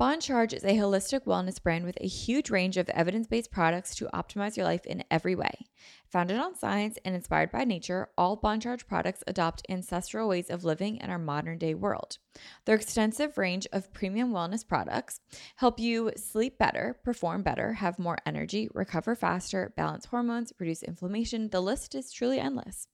Bon Charge is a holistic wellness brand with a huge range of evidence based products to optimize your life in every way. Founded on science and inspired by nature, all Bon Charge products adopt ancestral ways of living in our modern day world. Their extensive range of premium wellness products help you sleep better, perform better, have more energy, recover faster, balance hormones, reduce inflammation. The list is truly endless.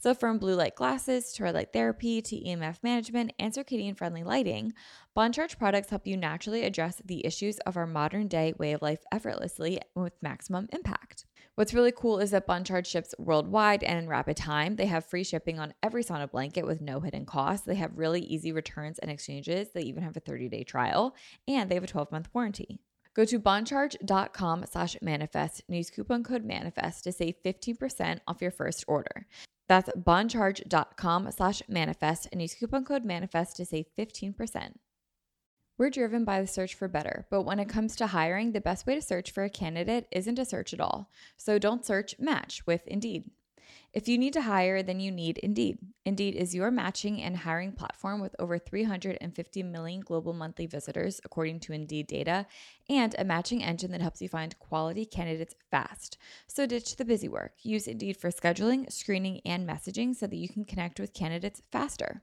So, from blue light glasses to red light therapy to EMF management and circadian friendly lighting, Bon Charge products help you naturally address the issues of our modern day way of life effortlessly with maximum impact. What's really cool is that Bon ships worldwide and in rapid time. They have free shipping on every sauna blanket with no hidden costs. They have really easy returns and exchanges. They even have a 30 day trial and they have a 12 month warranty. Go to boncharge.com slash manifest and use coupon code manifest to save 15% off your first order. That's boncharge.com slash manifest and use coupon code manifest to save 15%. We're driven by the search for better, but when it comes to hiring, the best way to search for a candidate isn't to search at all. So don't search, match with Indeed. If you need to hire, then you need Indeed. Indeed is your matching and hiring platform with over 350 million global monthly visitors, according to Indeed data, and a matching engine that helps you find quality candidates fast. So ditch the busy work. Use Indeed for scheduling, screening, and messaging so that you can connect with candidates faster.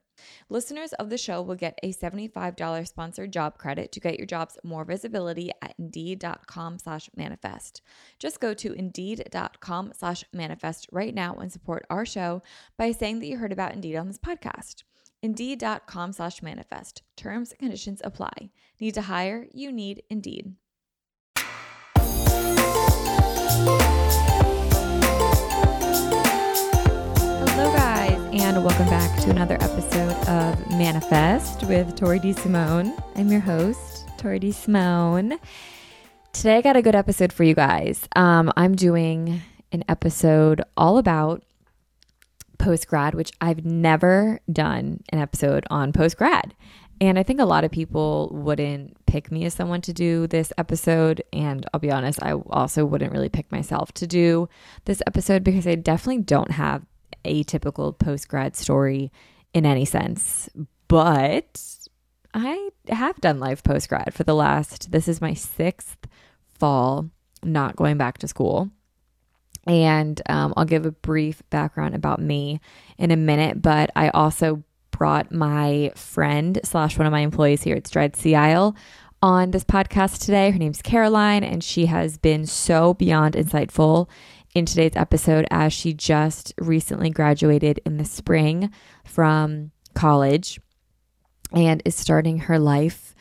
Listeners of the show will get a $75 sponsored job credit to get your jobs more visibility at indeed.com slash manifest. Just go to indeed.com slash manifest right now and support our show by saying that you heard about Indeed on this podcast. Indeed.com slash manifest. Terms and conditions apply. Need to hire? You need Indeed. Hello, guys, and welcome back to another episode of Manifest with Tori DiSimone. I'm your host, Tori DiSimone. Today, I got a good episode for you guys. Um, I'm doing an episode all about post grad, which I've never done an episode on post grad. And I think a lot of people wouldn't pick me as someone to do this episode. And I'll be honest, I also wouldn't really pick myself to do this episode because I definitely don't have a typical post grad story in any sense. But I have done life post grad for the last, this is my sixth fall not going back to school. And um, I'll give a brief background about me in a minute, but I also brought my friend slash one of my employees here at Stride Sea Isle on this podcast today. Her name's Caroline, and she has been so beyond insightful in today's episode as she just recently graduated in the spring from college and is starting her life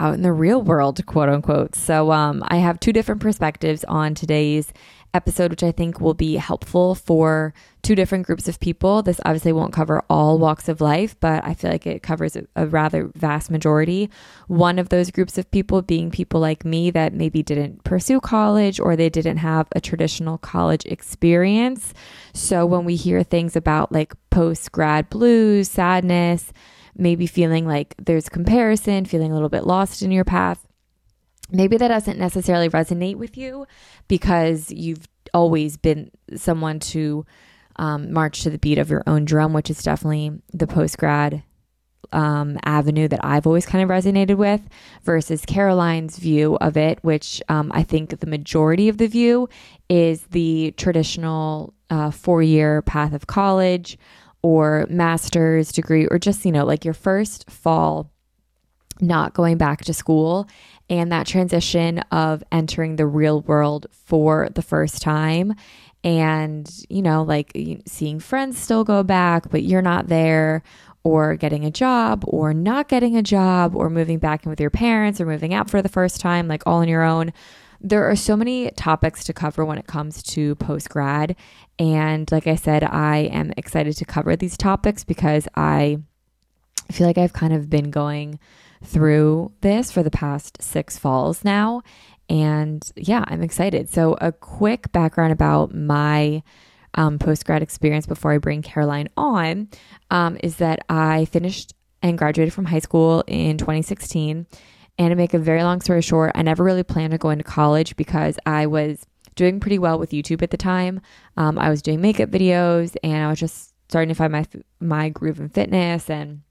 out in the real world, quote unquote. So um, I have two different perspectives on today's episode, which I think will be helpful for two different groups of people. This obviously won't cover all walks of life, but I feel like it covers a, a, rather vast majority. One of those groups of people being people like me that maybe didn't pursue college or they didn't have a traditional college experience. So when we hear things about like post grad blues, sadness, maybe feeling like there's comparison, feeling a little bit lost in your path maybe that doesn't necessarily resonate with you because you've always been someone to um, march to the beat of your own drum, which is definitely the post grad um, avenue that I've always kind of resonated with, versus Caroline's view of it, which um, I think the majority of the view is the traditional uh, four year path of college or master's degree, or just, you know, like your first fall not going back to school and that transition of entering the real world for the first time. And you know like seeing friends still go back but you're not there or getting a job or not getting a job or moving back in with your parents or moving out for the first time like all on your own. There are so many topics to cover when it comes to post grad and like i said i am excited to cover these topics because i feel like i've kind of been going through this for the past six falls now. And yeah, I'm excited. So, a quick background about my um, post grad experience before I bring Caroline on um, is that I finished and graduated from high school in 2016. And to make a very long story short, I never really planned to go into college because I was doing pretty well with YouTube at the time. Um, I was doing makeup videos and I was just starting to find my my groove in fitness and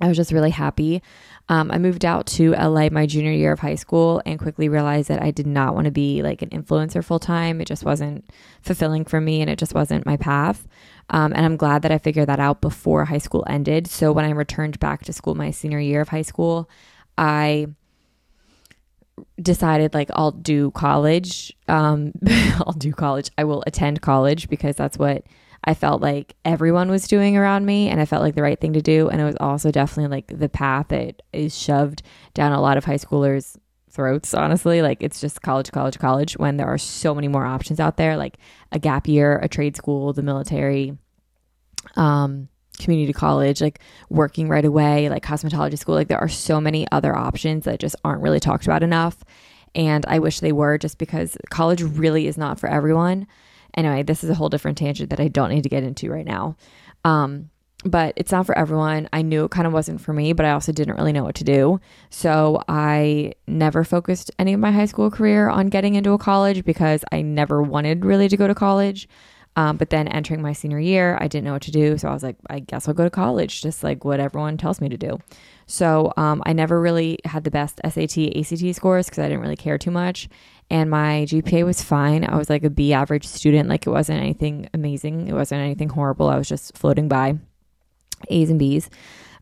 I was just really happy. Um, I moved out to LA my junior year of high school and quickly realized that I did not want to be like an influencer full time. It just wasn't fulfilling for me and it just wasn't my path. Um, and I'm glad that I figured that out before high school ended. So when I returned back to school my senior year of high school, I decided like I'll do college. Um, I'll do college. I will attend college because that's what I felt like everyone was doing around me and I felt like the right thing to do. And it was also definitely like the path that is shoved down a lot of high schoolers' throats, honestly. Like it's just college, college, college when there are so many more options out there, like a gap year, a trade school, the military, um, community college, like working right away, like cosmetology school. Like there are so many other options that just aren't really talked about enough. And I wish they were just because college really is not for everyone. Anyway, this is a whole different tangent that I don't need to get into right now. Um, but it's not for everyone. I knew it kind of wasn't for me, but I also didn't really know what to do. So I never focused any of my high school career on getting into a college because I never wanted really to go to college. Um, but then entering my senior year, I didn't know what to do. So I was like, I guess I'll go to college, just like what everyone tells me to do. So um, I never really had the best SAT, ACT scores because I didn't really care too much and my GPA was fine. I was like a B average student. Like it wasn't anything amazing. It wasn't anything horrible. I was just floating by A's and B's.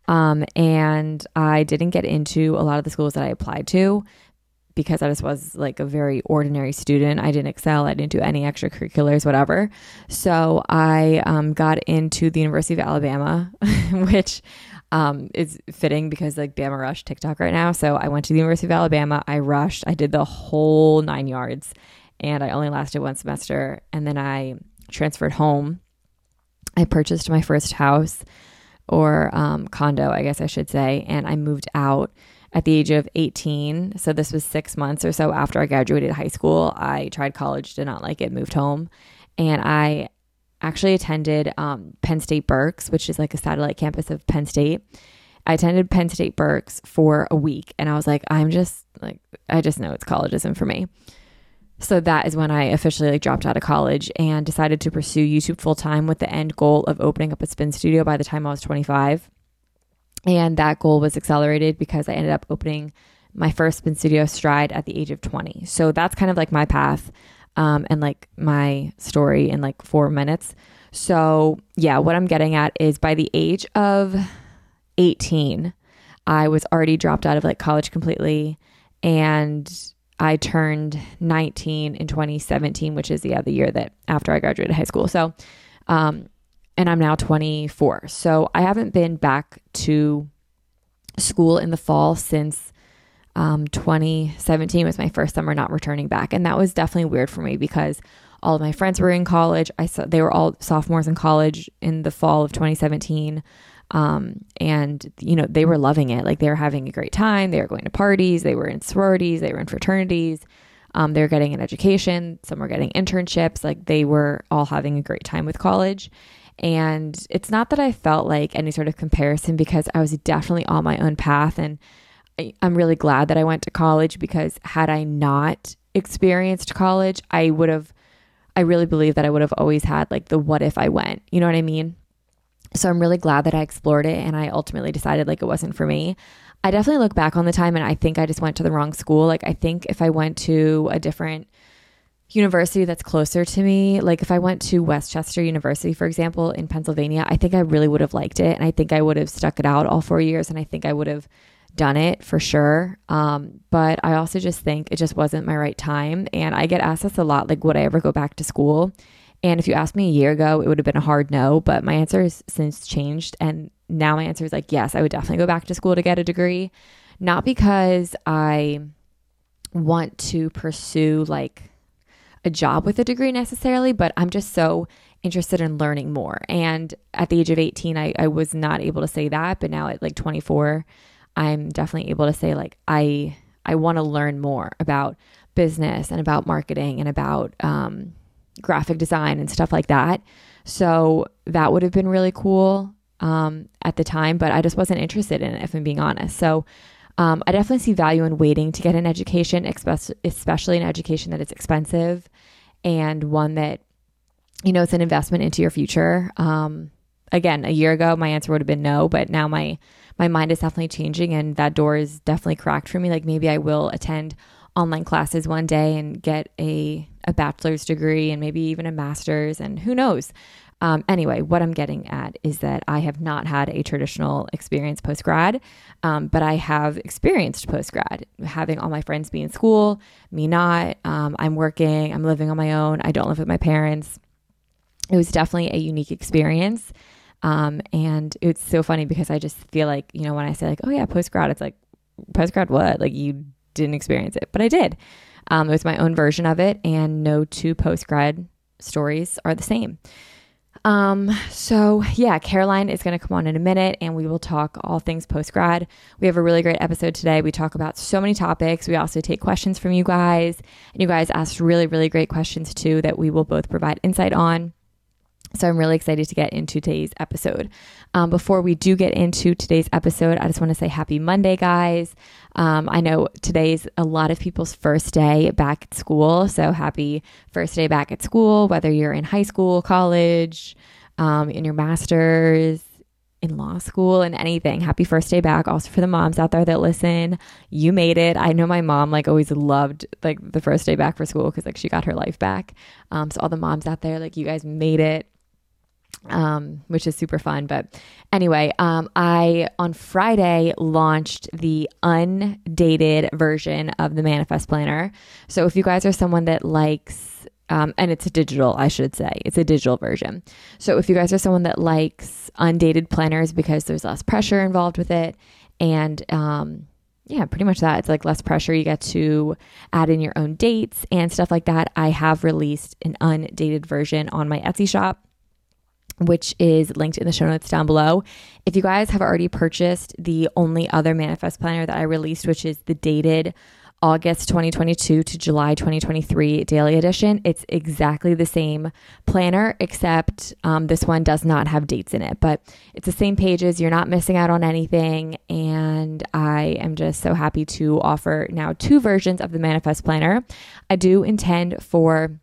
Um, and I didn't get into a lot of the schools that I applied to because I just was like a very ordinary student. I didn't excel. I didn't do any extracurriculars, whatever. So I um, got into the University of Alabama, which um, is fitting because like Bama Rush TikTok right now. So I went to the University of Alabama. I rushed. I did the whole nine yards, and I only lasted one semester. And then I transferred home. I purchased my first house or um, condo, I guess I should say, and I moved out at the age of 18. So this was six months or so after I graduated high school. I tried college, did not like it, moved home, and I actually attended um, Penn State Berks, which is like a satellite campus of Penn State. I attended Penn State Berks for a week and I was like, I'm just like, I just know it's collegeism for me. So that is when I officially like dropped out of college and decided to pursue YouTube full time with the end goal of opening up a spin studio by the time I was 25. And that goal was accelerated because I ended up opening my first spin studio stride at the age of 20. So that's kind of like my path um, and like my story in like four minutes. So, yeah, what I'm getting at is by the age of 18, I was already dropped out of like college completely. And I turned 19 in 2017, which is yeah, the year that after I graduated high school. So, um, and I'm now 24. So I haven't been back to school in the fall since um, 2017 was my first summer not returning back. And that was definitely weird for me because all of my friends were in college. I saw they were all sophomores in college in the fall of 2017. Um, and you know, they were loving it. Like they were having a great time. They were going to parties. They were in sororities. They were in fraternities. Um, they were getting an education. Some were getting internships. Like they were all having a great time with college. And it's not that I felt like any sort of comparison because I was definitely on my own path and I'm really glad that I went to college because had I not experienced college, I would have, I really believe that I would have always had like the what if I went. You know what I mean? So I'm really glad that I explored it and I ultimately decided like it wasn't for me. I definitely look back on the time and I think I just went to the wrong school. Like, I think if I went to a different university that's closer to me, like if I went to West Chester University, for example, in Pennsylvania, I think I really would have liked it. And I think I would have stuck it out all four years. And I think I would have done it for sure. Um, but I also just think it just wasn't my right time. And I get asked this a lot like, would I ever go back to school? And if you asked me a year ago, it would have been a hard no. But my answer has since changed. And now my answer is like, yes, I would definitely go back to school to get a degree. Not because I want to pursue like a job with a degree necessarily, but I'm just so interested in learning more. And at the age of 18, I, I was not able to say that. But now at like 24, I'm definitely able to say like I I want to learn more about business and about marketing and about um, graphic design and stuff like that. So that would have been really cool um, at the time, but I just wasn't interested in it, if I'm being honest. So um, I definitely see value in waiting to get an education, especially an education that is expensive and one that, you know, it's an investment into your future. Um, again, a year ago, my answer would have been no, but now my my mind is definitely changing and that door is definitely cracked for me. Like maybe I will attend online classes one day and get a, a bachelor's degree and maybe even a master's and who knows. Um, anyway, what I'm getting at is that I have not had a traditional experience post grad, um, but I have experienced post grad, having all my friends be in school, me not. Um, I'm working, I'm living on my own, I don't live with my parents. It was definitely a unique experience. Um, and it's so funny because I just feel like, you know, when I say, like, oh yeah, post grad, it's like, post grad what? Like, you didn't experience it, but I did. Um, it was my own version of it, and no two post grad stories are the same. Um, so yeah, Caroline is going to come on in a minute and we will talk all things post grad. We have a really great episode today. We talk about so many topics. We also take questions from you guys, and you guys asked really, really great questions too that we will both provide insight on. So I'm really excited to get into today's episode. Um, before we do get into today's episode, I just want to say happy Monday, guys. Um, I know today's a lot of people's first day back at school. So happy first day back at school, whether you're in high school, college, um, in your master's, in law school and anything. Happy first day back. Also for the moms out there that listen, you made it. I know my mom like always loved like the first day back for school because like she got her life back. Um, so all the moms out there, like you guys made it um, which is super fun. But anyway, um, I on Friday launched the undated version of the Manifest Planner. So if you guys are someone that likes, um, and it's a digital, I should say, it's a digital version. So if you guys are someone that likes undated planners because there's less pressure involved with it, and um, yeah, pretty much that. It's like less pressure. You get to add in your own dates and stuff like that. I have released an undated version on my Etsy shop which is linked in the show notes down below. If you guys have already purchased the only other manifest planner that I released, which is the dated August 2022 to July 2023 daily edition, it's exactly the same planner, except um, this one does not have dates in it, but it's the same pages. You're not missing out on anything. And I am just so happy to offer now two versions of the manifest planner. I do intend for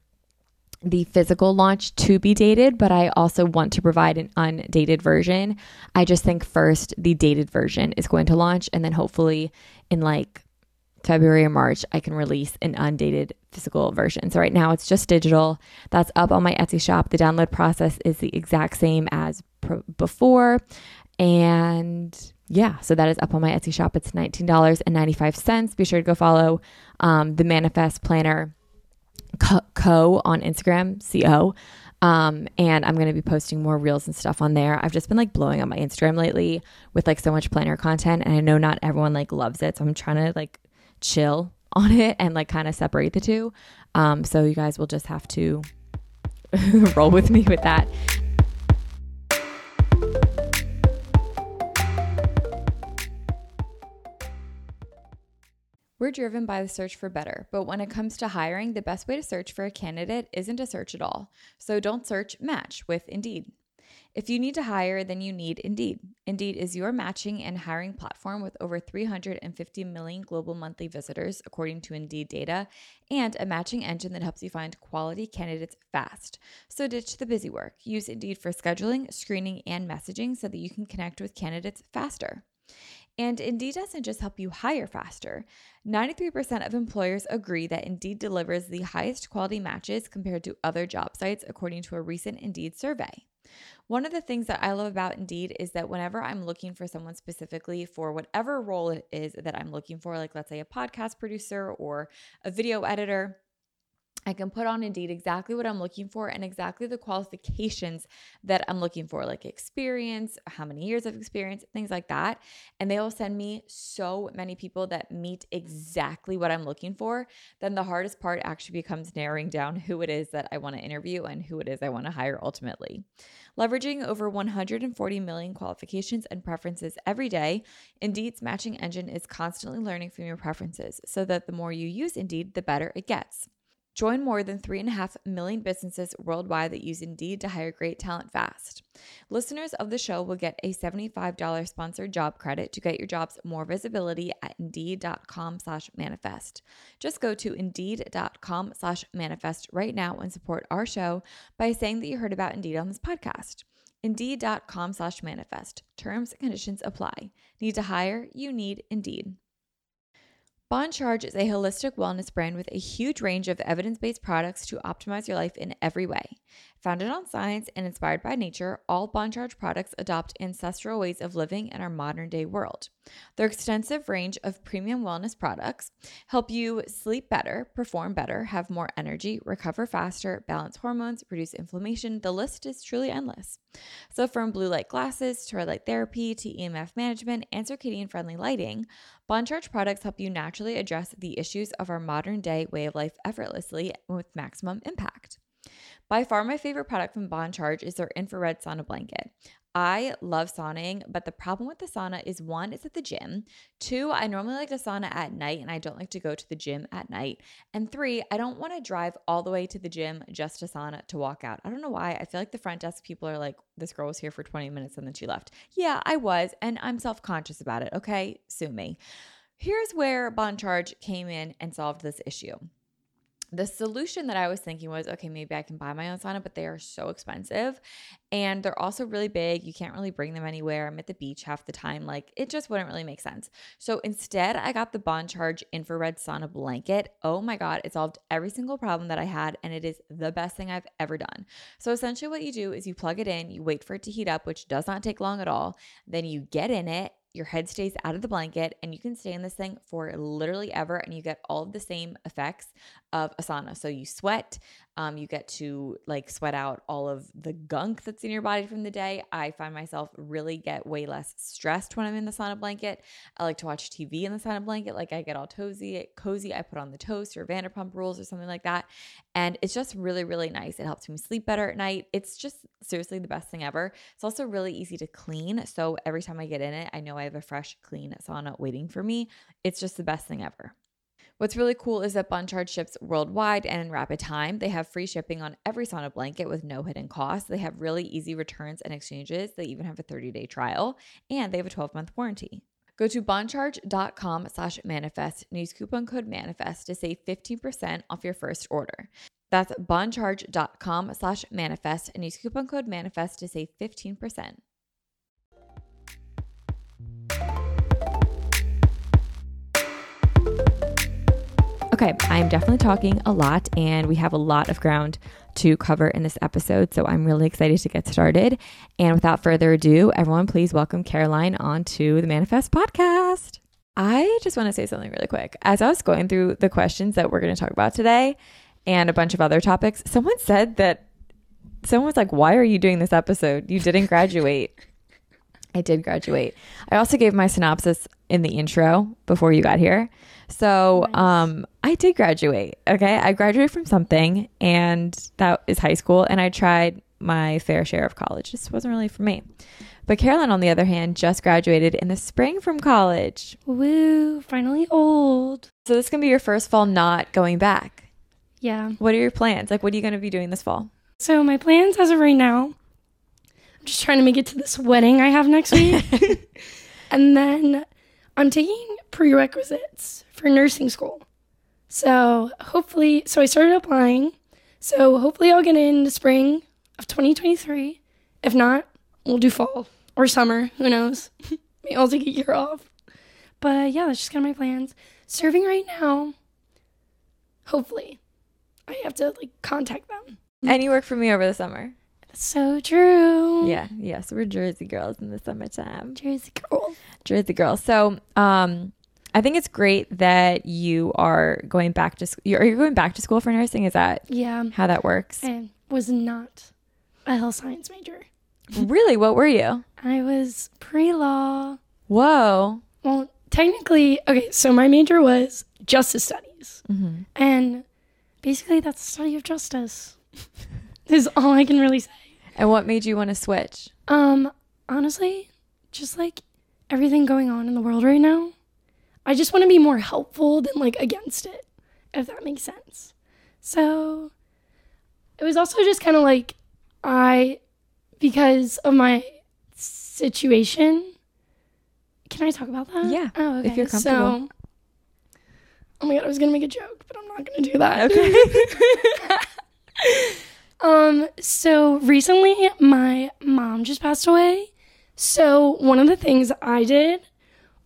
the physical launch to be dated, but I also want to provide an undated version. I just think first the dated version is going to launch, and then hopefully in like February or March, I can release an undated physical version. So right now it's just digital. That's up on my Etsy shop. The download process is the exact same as before. And yeah, so that is up on my Etsy shop. It's $19.95. Be sure to go follow um, the Manifest Planner co on Instagram, co. Um, and I'm going to be posting more reels and stuff on there. I've just been like blowing up my Instagram lately with like so much planner content. And I know not everyone like loves it. So I'm trying to like chill on it and like kind of separate the two. Um, so you guys will just have to roll with me with that. We're driven by the search for better, but when it comes to hiring, the best way to search for a candidate isn't to search at all. So don't search, match with Indeed. If you need to hire, then you need Indeed. Indeed is your matching and hiring platform with over 350 million global monthly visitors, according to Indeed data, and a matching engine that helps you find quality candidates fast. So ditch the busy work. Use Indeed for scheduling, screening, and messaging so that you can connect with candidates faster. And Indeed doesn't just help you hire faster. 93% of employers agree that Indeed delivers the highest quality matches compared to other job sites, according to a recent Indeed survey. One of the things that I love about Indeed is that whenever I'm looking for someone specifically for whatever role it is that I'm looking for, like let's say a podcast producer or a video editor, I can put on Indeed exactly what I'm looking for and exactly the qualifications that I'm looking for, like experience, how many years of experience, things like that. And they will send me so many people that meet exactly what I'm looking for. Then the hardest part actually becomes narrowing down who it is that I want to interview and who it is I want to hire ultimately. Leveraging over 140 million qualifications and preferences every day, Indeed's matching engine is constantly learning from your preferences so that the more you use Indeed, the better it gets. Join more than 3.5 million businesses worldwide that use Indeed to hire great talent fast. Listeners of the show will get a $75 sponsored job credit to get your jobs more visibility at Indeed.com slash manifest. Just go to Indeed.com slash manifest right now and support our show by saying that you heard about Indeed on this podcast. Indeed.com slash manifest. Terms and conditions apply. Need to hire? You need Indeed. Bon Charge is a holistic wellness brand with a huge range of evidence based products to optimize your life in every way. Founded on science and inspired by nature, all Bon Charge products adopt ancestral ways of living in our modern day world. Their extensive range of premium wellness products help you sleep better, perform better, have more energy, recover faster, balance hormones, reduce inflammation. The list is truly endless. So, from blue light glasses to red light therapy to EMF management and circadian friendly lighting, Bon Charge products help you naturally address the issues of our modern day way of life effortlessly with maximum impact. By far, my favorite product from Bon Charge is their infrared sauna blanket. I love sauning, but the problem with the sauna is one, it's at the gym. Two, I normally like to sauna at night and I don't like to go to the gym at night. And three, I don't want to drive all the way to the gym just to sauna to walk out. I don't know why. I feel like the front desk people are like, this girl was here for 20 minutes and then she left. Yeah, I was, and I'm self conscious about it. Okay, sue me. Here's where Bon Charge came in and solved this issue the solution that I was thinking was okay, maybe I can buy my own sauna, but they are so expensive and they're also really big. You can't really bring them anywhere. I'm at the beach half the time. Like it just wouldn't really make sense. So instead, I got the Bon Charge infrared sauna blanket. Oh my God, it solved every single problem that I had and it is the best thing I've ever done. So essentially, what you do is you plug it in, you wait for it to heat up, which does not take long at all. Then you get in it your head stays out of the blanket and you can stay in this thing for literally ever and you get all of the same effects of a sauna. So you sweat, um, you get to like sweat out all of the gunk that's in your body from the day. I find myself really get way less stressed when I'm in the sauna blanket. I like to watch TV in the sauna blanket. Like I get all cozy, cozy. I put on the toast or Vanderpump Rules or something like that. And it's just really, really nice. It helps me sleep better at night. It's just seriously the best thing ever. It's also really easy to clean. So every time I get in it, I know I have a fresh, clean sauna waiting for me. It's just the best thing ever. What's really cool is that Bon Charge ships worldwide and in rapid time. They have free shipping on every sauna blanket with no hidden costs. They have really easy returns and exchanges. They even have a 30-day trial and they have a 12-month warranty. Go to boncharge.com slash manifest and use coupon code manifest to save 15% off your first order. That's boncharge.com slash manifest and use coupon code manifest to save 15%. Okay, I'm definitely talking a lot, and we have a lot of ground to cover in this episode. So I'm really excited to get started. And without further ado, everyone, please welcome Caroline onto the Manifest podcast. I just want to say something really quick. As I was going through the questions that we're going to talk about today and a bunch of other topics, someone said that someone was like, Why are you doing this episode? You didn't graduate. I did graduate. I also gave my synopsis in the intro before you got here. So, nice. um, I did graduate. Okay. I graduated from something, and that is high school. And I tried my fair share of college. This wasn't really for me. But Caroline, on the other hand, just graduated in the spring from college. Woo, finally old. So, this is going to be your first fall not going back. Yeah. What are your plans? Like, what are you going to be doing this fall? So, my plans as of right now, I'm just trying to make it to this wedding I have next week. and then I'm taking prerequisites for nursing school. So hopefully, so I started applying. So hopefully, I'll get in the spring of 2023. If not, we'll do fall or summer. Who knows? Maybe I'll take a year off. But yeah, that's just kind of my plans. Serving right now. Hopefully, I have to like contact them. And you work for me over the summer. So true. Yeah, yes, we're Jersey girls in the summertime. Jersey girls. Jersey girls. So, um, I think it's great that you are going back to school. Are you going back to school for nursing? Is that yeah how that works? I was not a health science major. really? What were you? I was pre law. Whoa. Well, technically, okay. So my major was justice studies, mm-hmm. and basically that's the study of justice. is all I can really say. And what made you want to switch? Um, honestly, just like everything going on in the world right now, I just want to be more helpful than like against it, if that makes sense. So it was also just kind of like I, because of my situation. Can I talk about that? Yeah. Oh, okay. If you're comfortable. So, oh my god, I was gonna make a joke, but I'm not gonna do that. Okay. Um, so recently my mom just passed away. So one of the things I did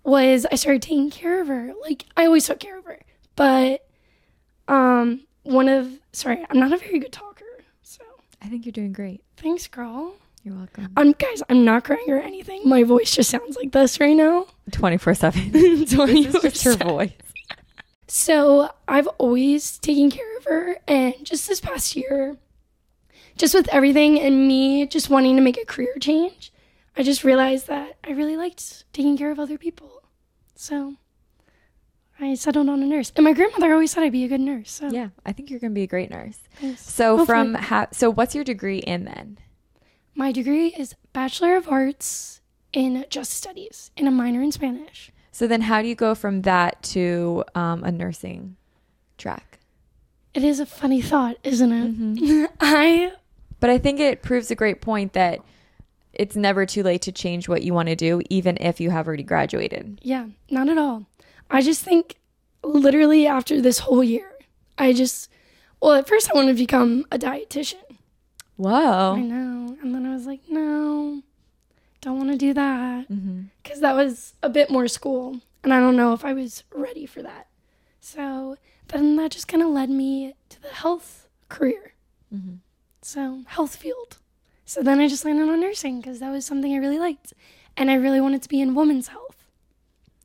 was I started taking care of her. Like I always took care of her. But um one of sorry, I'm not a very good talker. So I think you're doing great. thanks, girl. You're welcome. Um guys, I'm not crying or anything. My voice just sounds like this right now. 24 7. This is just her 24/7. voice. So I've always taken care of her, and just this past year, just with everything and me just wanting to make a career change, I just realized that I really liked taking care of other people. So I settled on a nurse, and my grandmother always said I'd be a good nurse. So Yeah, I think you're going to be a great nurse. thanks. So Hopefully. from ha- so what's your degree in then? my degree is Bachelor of Arts in Justice Studies and a minor in Spanish. So then how do you go from that to um, a nursing track? It is a funny thought, isn't it? Mm-hmm. I But I think it proves a great point that it's never too late to change what you want to do, even if you have already graduated. Yeah, not at all. I just think literally after this whole year, I just, well, at first I wanted to become a dietitian. Whoa. I know. And then I was like, no, don't want to do that. Because that was a bit more school. And I don't know if I was ready for that. So then that just kind of led me to the health career. hmm So, health field. So then I just landed on nursing because that was something I really liked. And I really wanted to be in women's health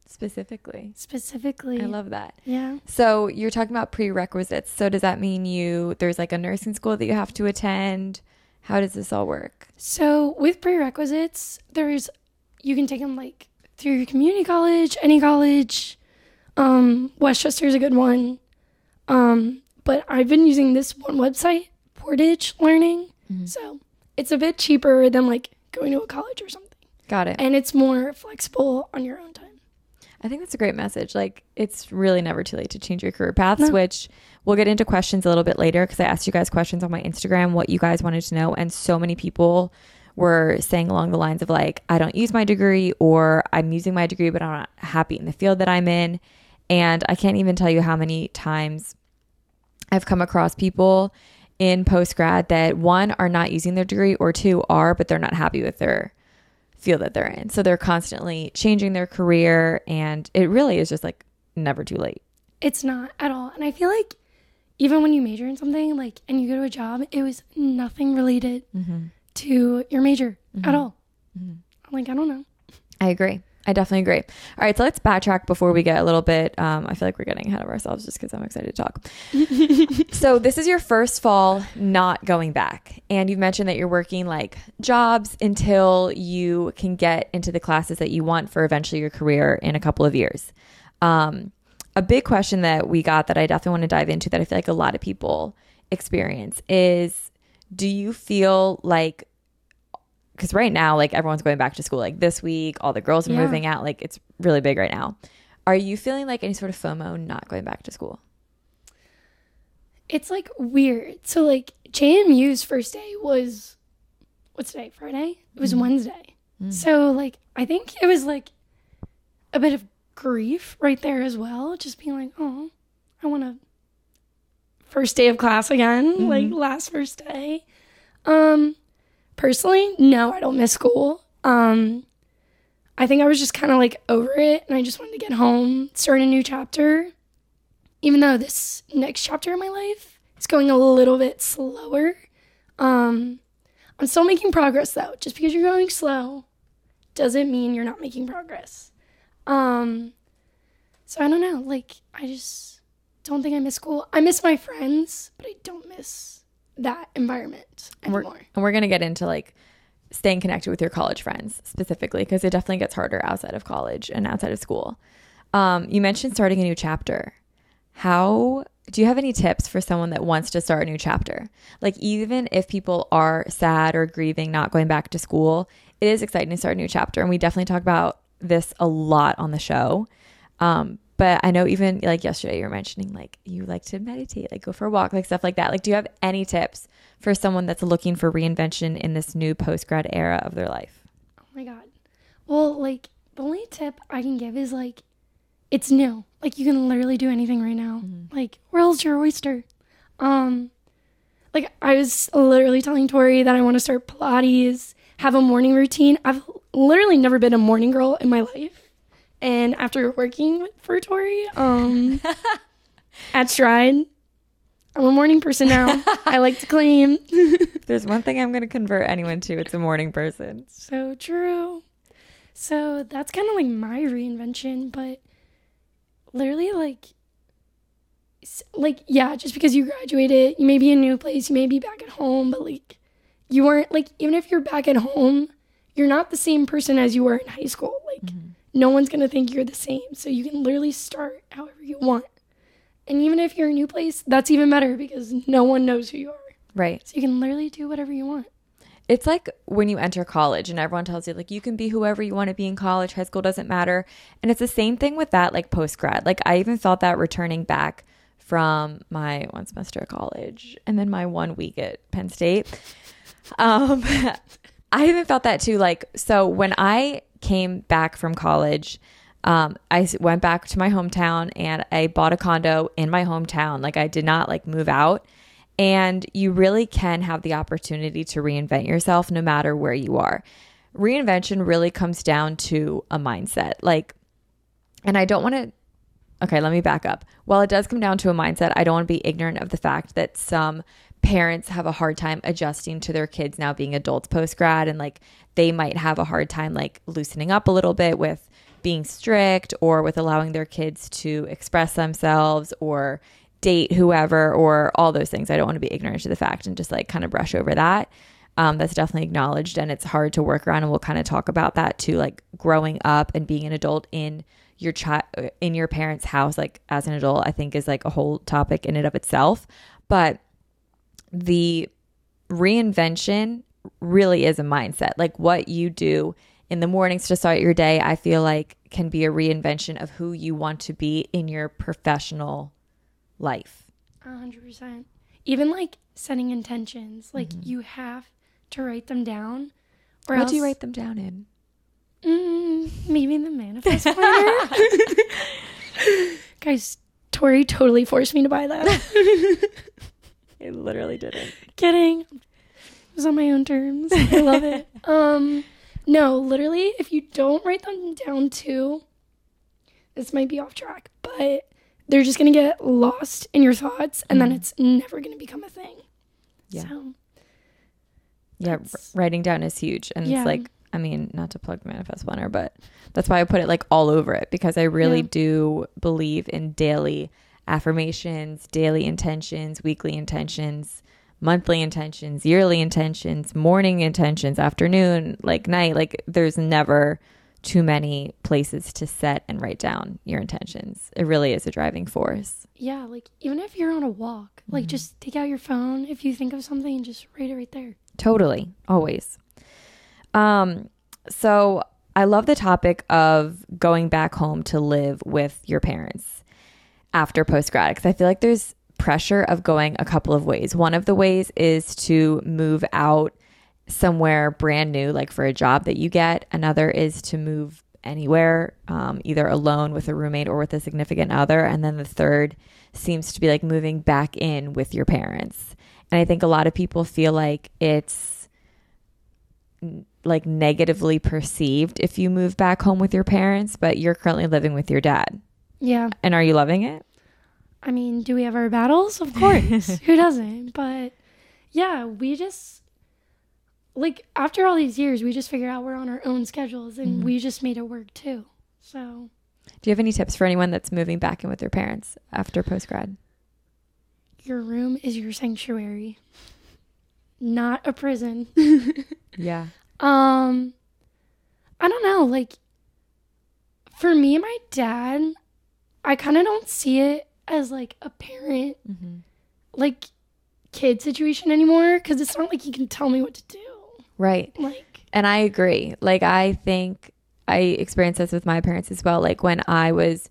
Specifically. specifically. I love that. Yeah. So you're talking about prerequisites. So does that mean you there's like a nursing school that you have to attend? How does this all work? So with prerequisites, there's you can take them like through your community college, any college. Um, West Chester is a good one. Um, but I've been using this one website, Portage Learning. Mhm. So it's a bit cheaper than like going to a college or something, Got it. and it's more flexible on your own time. I think that's a great message. Like, it's really never too late to change your career paths, No. which we'll get into questions a little bit later because I asked you guys questions on my Instagram, what you guys wanted to know. And so many people were saying along the lines of, like, I don't use my degree or I'm using my degree, but I'm not happy in the field that I'm in. And I can't even tell you how many times I've come across people in post grad that one are not using their degree or two are, but they're not happy with their field that they're in. So they're constantly changing their career and it really is just like never too late. It's not at all. And I feel like even when you major in something, like, and you go to a job, it was nothing related Mm-hmm. to your major at all. Mhm. Like, I don't know. I agree. I definitely agree. All right, so let's backtrack before we get a little bit. Um, I feel like we're getting ahead of ourselves just because I'm excited to talk. so this is your first fall not going back, and you've mentioned that you're working like jobs until you can get into the classes that you want for eventually your career in a couple of years. Um, a big question that we got that I definitely want to dive into that I feel like a lot of people experience is do you feel like because right now like everyone's going back to school like this week all the girls are Yeah. moving out like it's really big right now are you feeling like any sort of fomo not going back to school It's like weird. So, like, JMU's first day was, what's today? Friday? It was Mhm. Wednesday. Mm. So, like, I think it was like a bit of grief right there as well. Just being like, oh, I want to first day of class again, like Mhm. last first day. Um, personally, no, I don't miss school. Um, I think I was just kind of like over it and I just wanted to get home, start a new chapter. Even though this next chapter in my life is going a little bit slower. Um, I'm still making progress though. Just because you're going slow doesn't mean you're not making progress. Um, so I don't know. Like, I just don't think I miss school. I miss my friends, but I don't miss that environment We're- and we're going to get into like staying connected with your college friends specifically because it definitely gets harder outside of college and outside of school. Um, you mentioned starting a new chapter. How do you have any tips for someone that wants to start a new chapter? Like even if people are sad or grieving not going back to school it is exciting to start a new chapter and we definitely talk about this a lot on the show. Um, but I know even like yesterday you were mentioning like you like to meditate, like go for a walk, like stuff like that. Like, do you have any tips for someone that's looking for reinvention in this new post grad era of their life? Oh my god. Well, like the only tip I can give is like it's new. Like you can literally do anything right now. Mhm. Like world's your oyster. Um like I was literally telling Tori that I want to start Pilates, have a morning routine. I've literally never been a morning girl in my life. And after working for Tori, um, at Stride, I'm a morning person now. I like to claim. If there's one thing I'm going to convert anyone to, it's a morning person. So true. So that's kind of like my reinvention, but literally, like, like yeah, just because you graduated, you may be in a new place, you may be back at home, but like, you weren't like even if you're back at home, you're not the same person as you were in high school. Like, no one's gonna think you're the same, so you can literally start however you want. And even if you're a new place, that's even better because no one knows who you are. Right. So you can literally do whatever you want. It's like when you enter college and everyone tells you like you can be whoever you want to be in college, high school doesn't matter. And it's the same thing with that like post grad. Like I even felt that returning back from my one semester at college and then my one week at Penn State. Um I even felt that too like so when I came back from college um, I went back to my hometown and I bought a condo in my hometown. Like I did not like move out. And you really can have the opportunity to reinvent yourself no matter where you are. Reinvention really comes down to a mindset. Like, and I don't want to, okay, let me back up. While it does come down to a mindset, I don't want to be ignorant of the fact that some parents have a hard time adjusting to their kids now being adults post grad and like they might have a hard time like loosening up a little bit with being strict or with allowing their kids to express themselves or date whoever or all those things. I don't want to be ignorant to the fact and just like kind of brush over that. Um, that's definitely acknowledged and it's hard to work around and we'll kind of talk about that too like growing up and being an adult in your child in your parents house like as an adult i think is like a whole topic in and of itself but the reinvention really is a mindset like what you do in the mornings to start your day i feel like can be a reinvention of who you want to be in your professional life A hundred percent. Even like setting intentions, like you have to write them down. Or what else, do you write them down in Mm, maybe the manifest planner. Guys, Tori totally forced me to buy that. i literally didn't Kidding. It was on my own terms. I love it. Um, no, literally, if you don't write them down too, this might be off track, but they're just gonna get lost in your thoughts, and then it's never gonna become a thing. Yeah. So Yeah, writing down is huge. And Yeah. it's like, I mean, not to plug the Manifest Planner, but that's why I put it like all over it because I really Yeah. do believe in daily affirmations, daily intentions, weekly intentions, monthly intentions, yearly intentions, morning intentions, afternoon, like night. Like, there's never too many places to set and write down your intentions. It really is a driving force. yeah, like even if you're on a walk, like just take out your phone if you think of something and just write it right there. Totally, always. Um, so I love the topic of going back home to live with your parents after post grad because I feel like there's pressure of going a couple of ways. One of the ways is to move out somewhere brand new, like for a job that you get. Another is to move anywhere, um, either alone with a roommate or with a significant other. And then the third seems to be like moving back in with your parents. And I think a lot of people feel like it's like negatively perceived if you move back home with your parents, but you're currently living with your dad. Yeah. And are you loving it? I mean, do we have our battles? Of course. Who doesn't? But yeah, we just like after all these years, we just figure out we're on our own schedules and we just made it work too. So Do you have any tips for anyone that's moving back in with their parents after post grad? your room is your sanctuary, not a prison. Yeah. Um, I don't know. Like, for me my dad, I kind of don't see it as like a parent, Mm-hmm. like, kid situation anymore because it's not like you can tell me what to do. Right. Like, And I agree. Like, I think I experienced this with my parents as well. Like, when I was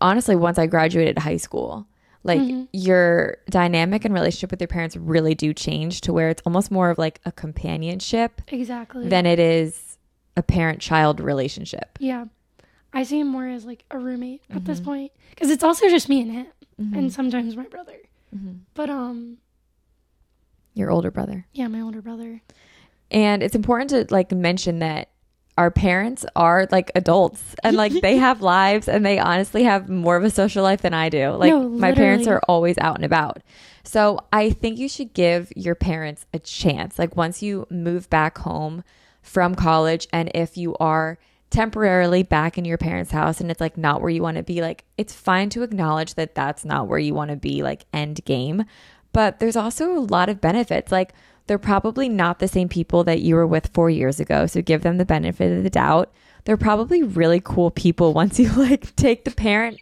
honestly, once I graduated high school, like your dynamic and relationship with your parents really do change to where it's almost more of like a companionship exactly. than it is a parent child relationship. yeah. I see him more as like a roommate at Mm-hmm. this point because it's also just me and him and sometimes my brother. Mm-hmm. But, um, Your older brother. Yeah, my older brother. And it's important to like mention that our parents are like adults and like they have lives and they honestly have more of a social life than I do. Like No, my parents are always out and about. So I think you should give your parents a chance. Like once you move back home from college and if you are temporarily back in your parents' house and it's like not where you want to be, like it's fine to acknowledge that that's not where you want to be like end game. But there's also a lot of benefits. Like they're probably not the same people that you were with 4 years ago, so give them the benefit of the doubt. They're probably really cool people once you like take the parent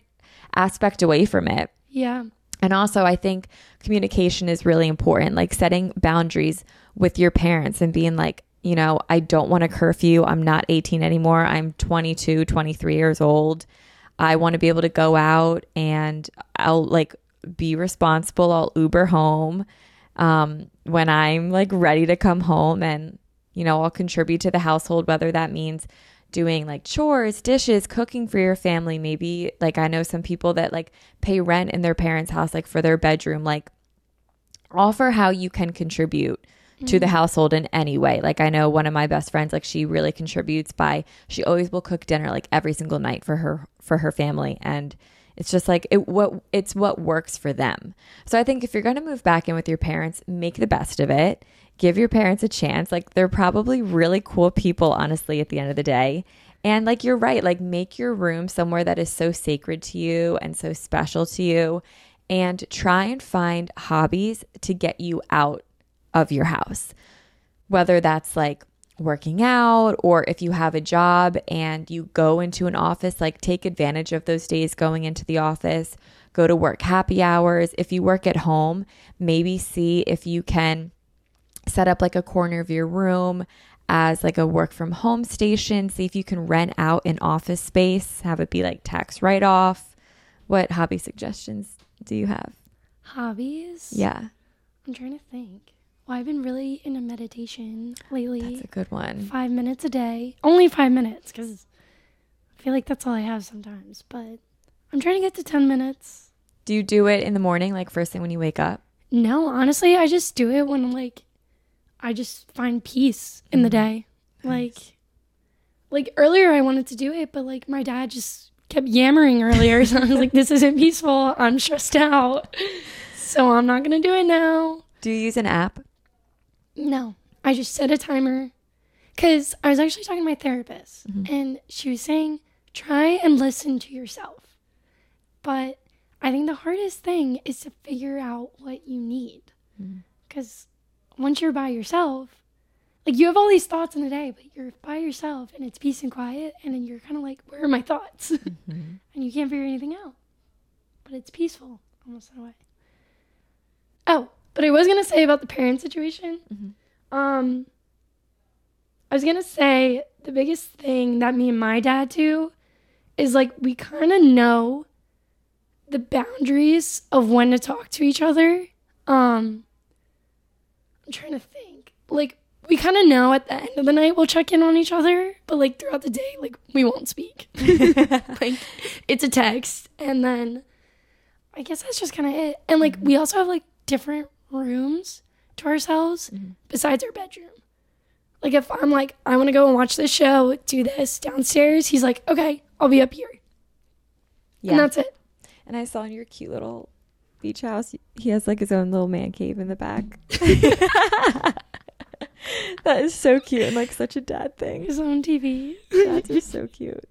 aspect away from it. Yeah. And also, I think communication is really important, like setting boundaries with your parents and being like, you know, I don't want a curfew. I'm not 18 anymore. I'm 22, 23 years old. I want to be able to go out and I'll like be responsible. I'll Uber home um, when I'm like ready to come home and, you know, I'll contribute to the household, whether that means doing like chores, dishes, cooking for your family. Maybe like I know some people that like pay rent in their parents' house, like for their bedroom, like offer how you can contribute to the mm. household in any way. Like I know one of my best friends, like she really contributes by she always will cook dinner like every single night for her for her family and it's just like it what it's what works for them. So I think if you're going to move back in with your parents, make the best of it. Give your parents a chance. Like they're probably really cool people honestly at the end of the day. And like you're right, like make your room somewhere that is so sacred to you and so special to you and try and find hobbies to get you out of your house. Whether that's like working out or if you have a job and you go into an office, like take advantage of those days going into the office, go to work happy hours. If you work at home, maybe see if you can set up like a corner of your room as like a work from home station. See if you can rent out an office space, have it be like tax write off. What hobby suggestions do you have? Hobbies? Yeah, I'm trying to think. Well, I've been really into meditation lately. that's a good one. five minutes a day. Only five minutes because I feel like that's all I have sometimes. But I'm trying to get to 10 minutes. Do you do it in the morning, like first thing when you wake up? No, honestly, I just do it when I'm like I just find peace in the mm-hmm. day. Like, like earlier I wanted to do it, but like my dad just kept yammering earlier. So I was like, this isn't peaceful. I'm stressed out. So I'm not going to do it now. Do you use an app? No, I just set a timer because I was actually talking to my therapist mm-hmm. and she was saying, try and listen to yourself. But I think the hardest thing is to figure out what you need mm-hmm. because once you're by yourself, like you have all these thoughts in the day, but you're by yourself and it's peace and quiet, and then you're kind of like, where are my thoughts? Mm-hmm. and you can't figure anything out. But it's peaceful almost in a way. Oh, but I was gonna say about the parent situation. Um, I was gonna say the biggest thing that me and my dad do is like we kind of know the boundaries of when to talk to each other. Um, I'm trying to think. Like we kind of know at the end of the night we'll check in on each other, but like throughout the day, like we won't speak. like it's a text, and then I guess that's just kind of it. And like we also have like different rooms to ourselves mm-hmm. besides our bedroom. Like if I'm like I want to go and watch this show, do this downstairs, he's like, okay, I'll be up here, Yeah. and that's it. And I saw in your cute little beach house, he has like his own little man cave in the back. that is so cute and like such a dad thing. His own TV, Dads are so cute.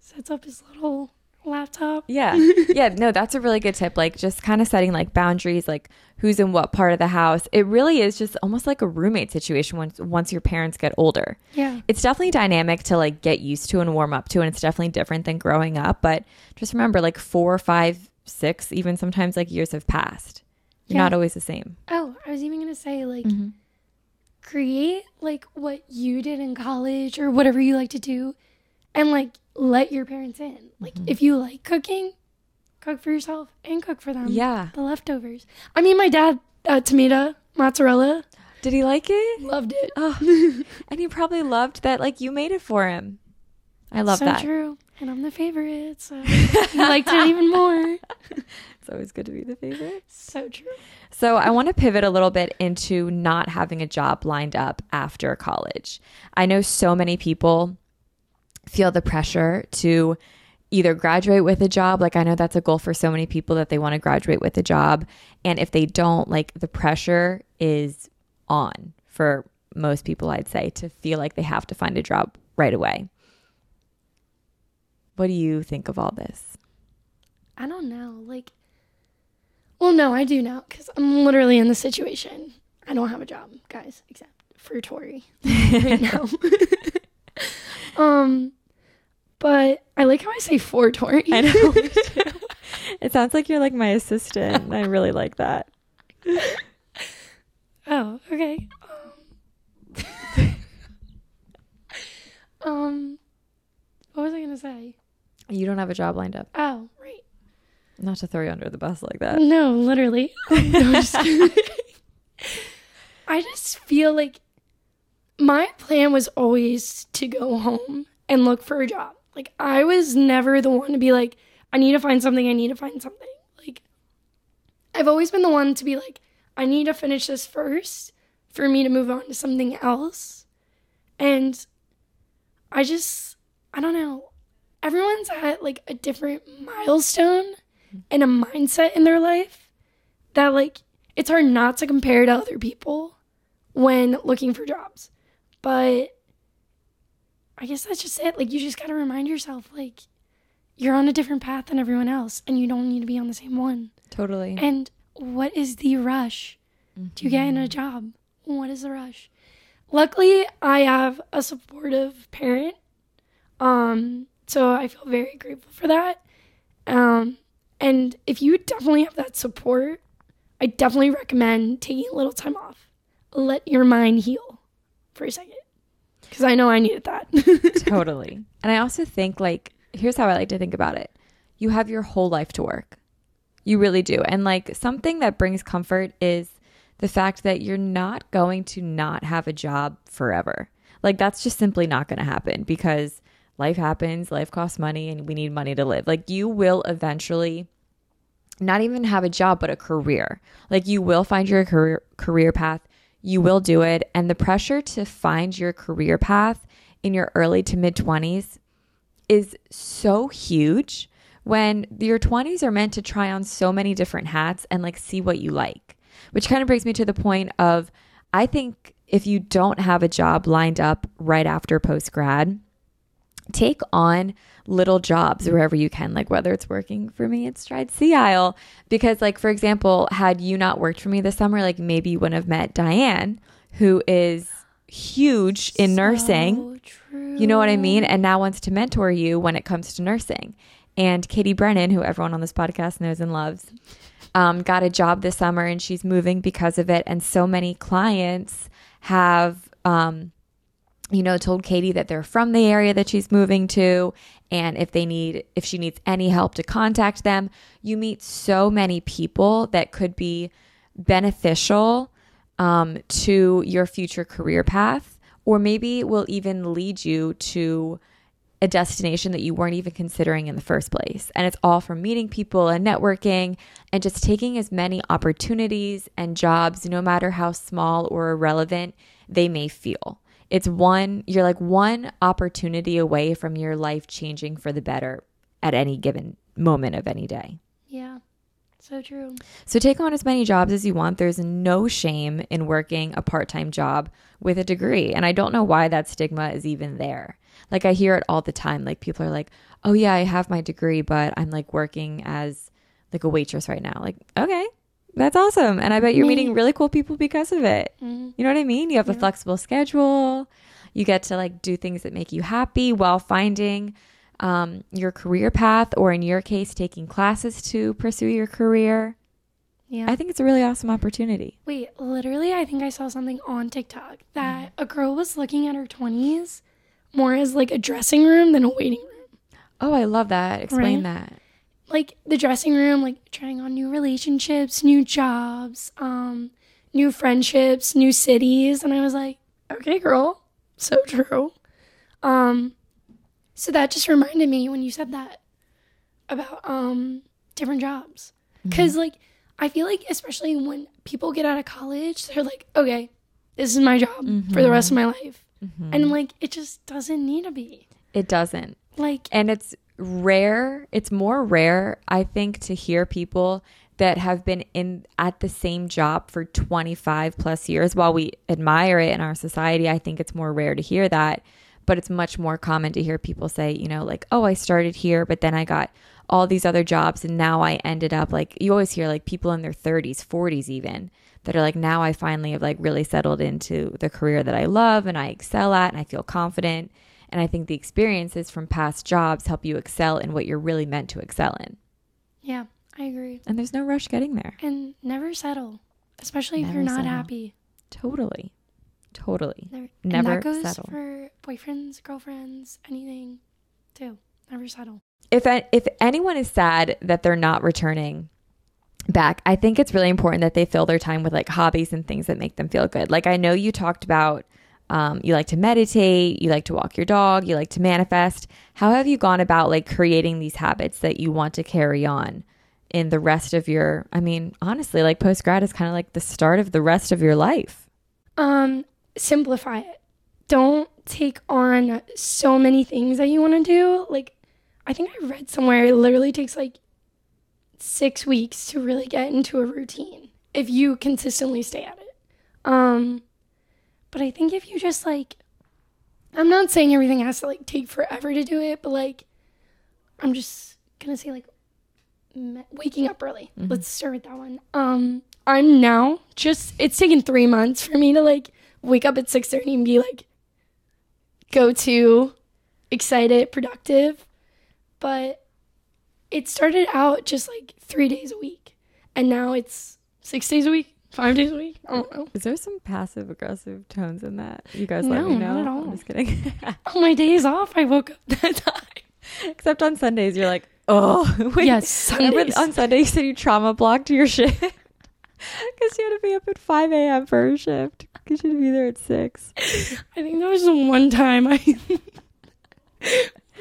sets up his little laptop. Yeah. Yeah. No, that's a really good tip. Like just kind of setting like boundaries, like who's in what part of the house. It really is just almost like a roommate situation once once your parents get older. Yeah, It's definitely dynamic to like get used to and warm up to, and it's definitely different than growing up. But just remember, like four, five, six, even sometimes like years have passed. You're Yeah. not always the same. Oh, I was even gonna say like Mm-hmm. create like what you did in college or whatever you like to do, and like let your parents in. Like Mm-hmm. if you like cooking, cook for yourself and cook for them. Yeah. the leftovers. I mean, my dad uh, tomato mozzarella Did he like it? loved it. Oh, and he probably loved that like you made it for him. I love that. so that. true. And I'm the favorite, so I liked it even more. It's always good to be the favorite. So true. So, I want to pivot a little bit into not having a job lined up after college. I know so many people feel the pressure to either graduate with a job. Like, I know that's a goal for so many people that they want to graduate with a job. And if they don't, like, the pressure is on for most people, I'd say, to feel like they have to find a job right away. What do you think of all this? I don't know. Like, well, no, I do know because I'm literally in the situation. I don't have a job, guys, except for Tori right now. um, but I like how I say for Tori. I know. it sounds like you're like my assistant. I really like that. Oh, okay. Um, um, what was I gonna say? You don't have a job lined up. Oh, right. Not to throw you under the bus like that. No, literally. No. I just feel like my plan was always to go home and look for a job. Like I was never the one to be like, I need to find something, I need to find something. Like I've always been the one to be like, I need to finish this first for me to move on to something else. And I just I don't know. Everyone's at like a different milestone and a mindset in their life that like it's hard not to compare to other people when looking for jobs. But I guess that's just it. Like you just got to remind yourself like you're on a different path than everyone else and you don't need to be on the same one. Totally. And what is the rush to get in a job? What is the rush? Luckily, I have a supportive parent. Um so I feel very grateful for that. Um and if you definitely have that support, I definitely recommend taking a little time off. Let your mind heal for a second. Because I know I needed that. totally. And I also think like here's how I like to think about it. You have your whole life to work. You really do. And like something that brings comfort is the fact that you're not going to not have a job forever. Like that's just simply not going to happen because life happens, life costs money and we need money to live. Like you will eventually not even have a job but a career. Like you will find your career career path. You will do it and the pressure to find your career path in your early to mid 20s is so huge when your 20s are meant to try on so many different hats and like see what you like. Which kind of brings me to the point of I think if you don't have a job lined up right after post grad, take on little jobs wherever you can, like whether it's working for me at Stride Sea Isle. Because, like, for example, had you not worked for me this summer, like maybe you wouldn't have met Diane, who is huge in nursing. true. You know what I mean? And now wants to mentor you when it comes to nursing. And Katie Brennan, who everyone on this podcast knows and loves, um, got a job this summer and she's moving because of it. And so many clients have, um, you know, told Katie that they're from the area that she's moving to. And if they need, if she needs any help to contact them, you meet so many people that could be beneficial um, to your future career path, or maybe will even lead you to a destination that you weren't even considering in the first place. And it's all from meeting people and networking and just taking as many opportunities and jobs, no matter how small or irrelevant they may feel. It's one, you're like one opportunity away from your life changing for the better at any given moment of any day. Yeah, so true. So take on as many jobs as you want. There's no shame in working a part time job with a degree. And I don't know why that stigma is even there. Like I hear it all the time. Like people are like, oh, yeah, I have my degree, but I'm like working as like a waitress right now. Like, okay, that's awesome. And I bet you're Me. meeting really cool people because of it. Mhm. You know what I mean? You have a flexible schedule. You get to like do things that make you happy while finding um, your career path, or in your case, taking classes to pursue your career. Yeah. I think it's a really awesome opportunity. Wait, literally, I think I saw something on TikTok that a girl was looking at her 20s more as like a dressing room than a waiting room. Oh, I love that. Explain Right. that. Like the dressing room, like trying on new relationships, new jobs, um, new friendships, new cities. And I was like, okay, girl, so true. Um, So that just reminded me when you said that about um different jobs. because like I feel like especially when people get out of college, they're like, okay, this is my job for the rest of my life, and like it just doesn't need to be It doesn't. like And it's rare, it's more rare, I think, to hear people that have been in at the same job for 25 plus years. While we admire it in our society, I think it's more rare to hear that. But it's much more common to hear people say, you know, like, oh, I started here, but then I got all these other jobs and now I ended up like, you always hear like people in their 30s, 40s even, that are like, now I finally have like really settled into the career that I love and I excel at and I feel confident. And I think the experiences from past jobs help you excel in what you're really meant to excel in. yeah, I agree. And there's no rush getting there. And never settle, especially if you're not settle. happy. Totally. Totally. Never, Never and that goes settle. for boyfriends, girlfriends, anything, too. Never settle. If if anyone is sad that they're not returning back, I think it's really important that they fill their time with like hobbies and things that make them feel good. Like I know you talked about um, you like to meditate, you like to walk your dog, you like to manifest. How have you gone about like creating these habits that you want to carry on in the rest of your? I mean, honestly, like post grad is kind of like the start of the rest of your life. Um, simplify it. Don't take on so many things that you want to do. Like, I think I read somewhere it literally takes like six weeks to really get into a routine if you consistently stay at it. Um, but I think if you just like, I'm not saying everything has to like take forever to do it, but like, I'm just gonna say like, waking up early. Let's start with that one. Um, I'm now just it's taken three months for me to like wake up at six thirty and be like go to excited, productive. But it started out just like three days a week. And now it's six days a week, five days a week. I don't know. Is there some passive aggressive tones in that? You guys let No, me not at all. I'm just kidding. On oh, my days off, I woke up that time. Except on Sundays, you're like, oh, wait. Yes, Sundays. on Sunday you said you trauma blocked your shift because you had to be up at 5 a.m. for a shift because you had to be there at 6. I think there was the one time I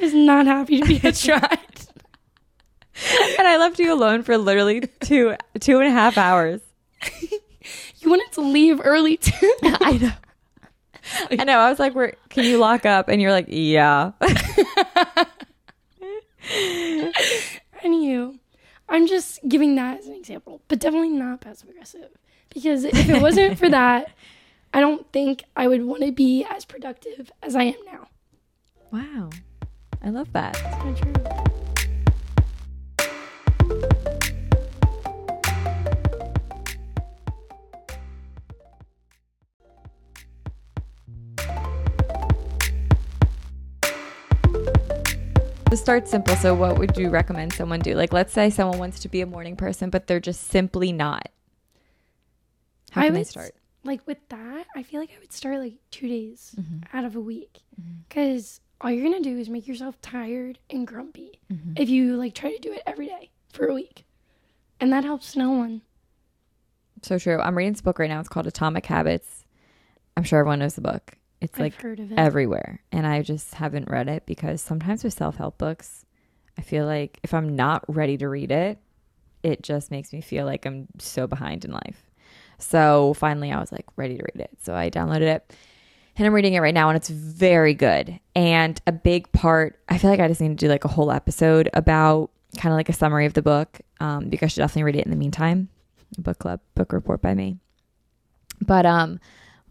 was not happy to be a Stride. And I left you alone for literally two two and a half hours. You wanted to leave early too. I know. I know. I was like, "Where can you lock up?" And you're like, "Yeah." Anywho, I'm just giving that as an example, but definitely not passive aggressive. Because if it wasn't for that, I don't think I would want to be as productive as I am now. wow, I love that. To start simple, so what would you recommend someone do? Like, let's say someone wants to be a morning person, but they're just simply not. How I can they start? Like with that, I feel like I would start like two days Mm-hmm. out of a week. Because all you're going to do is make yourself tired and grumpy Mm-hmm. if you like try to do it every day for a week. And that helps no one. So true. I'm reading this book right now. It's called Atomic Habits. I'm sure everyone knows the book. It's like I've of it. everywhere. And I just haven't read it because sometimes with self help books, I feel like if I'm not ready to read it, it just makes me feel like I'm so behind in life. So finally, I was like ready to read it. So I downloaded it and I'm reading it right now, and it's very good. And a big part, I feel like I just need to do like a whole episode about kind of like a summary of the book. Um, you guys should definitely read it in the meantime. Book club, book report by me. But um,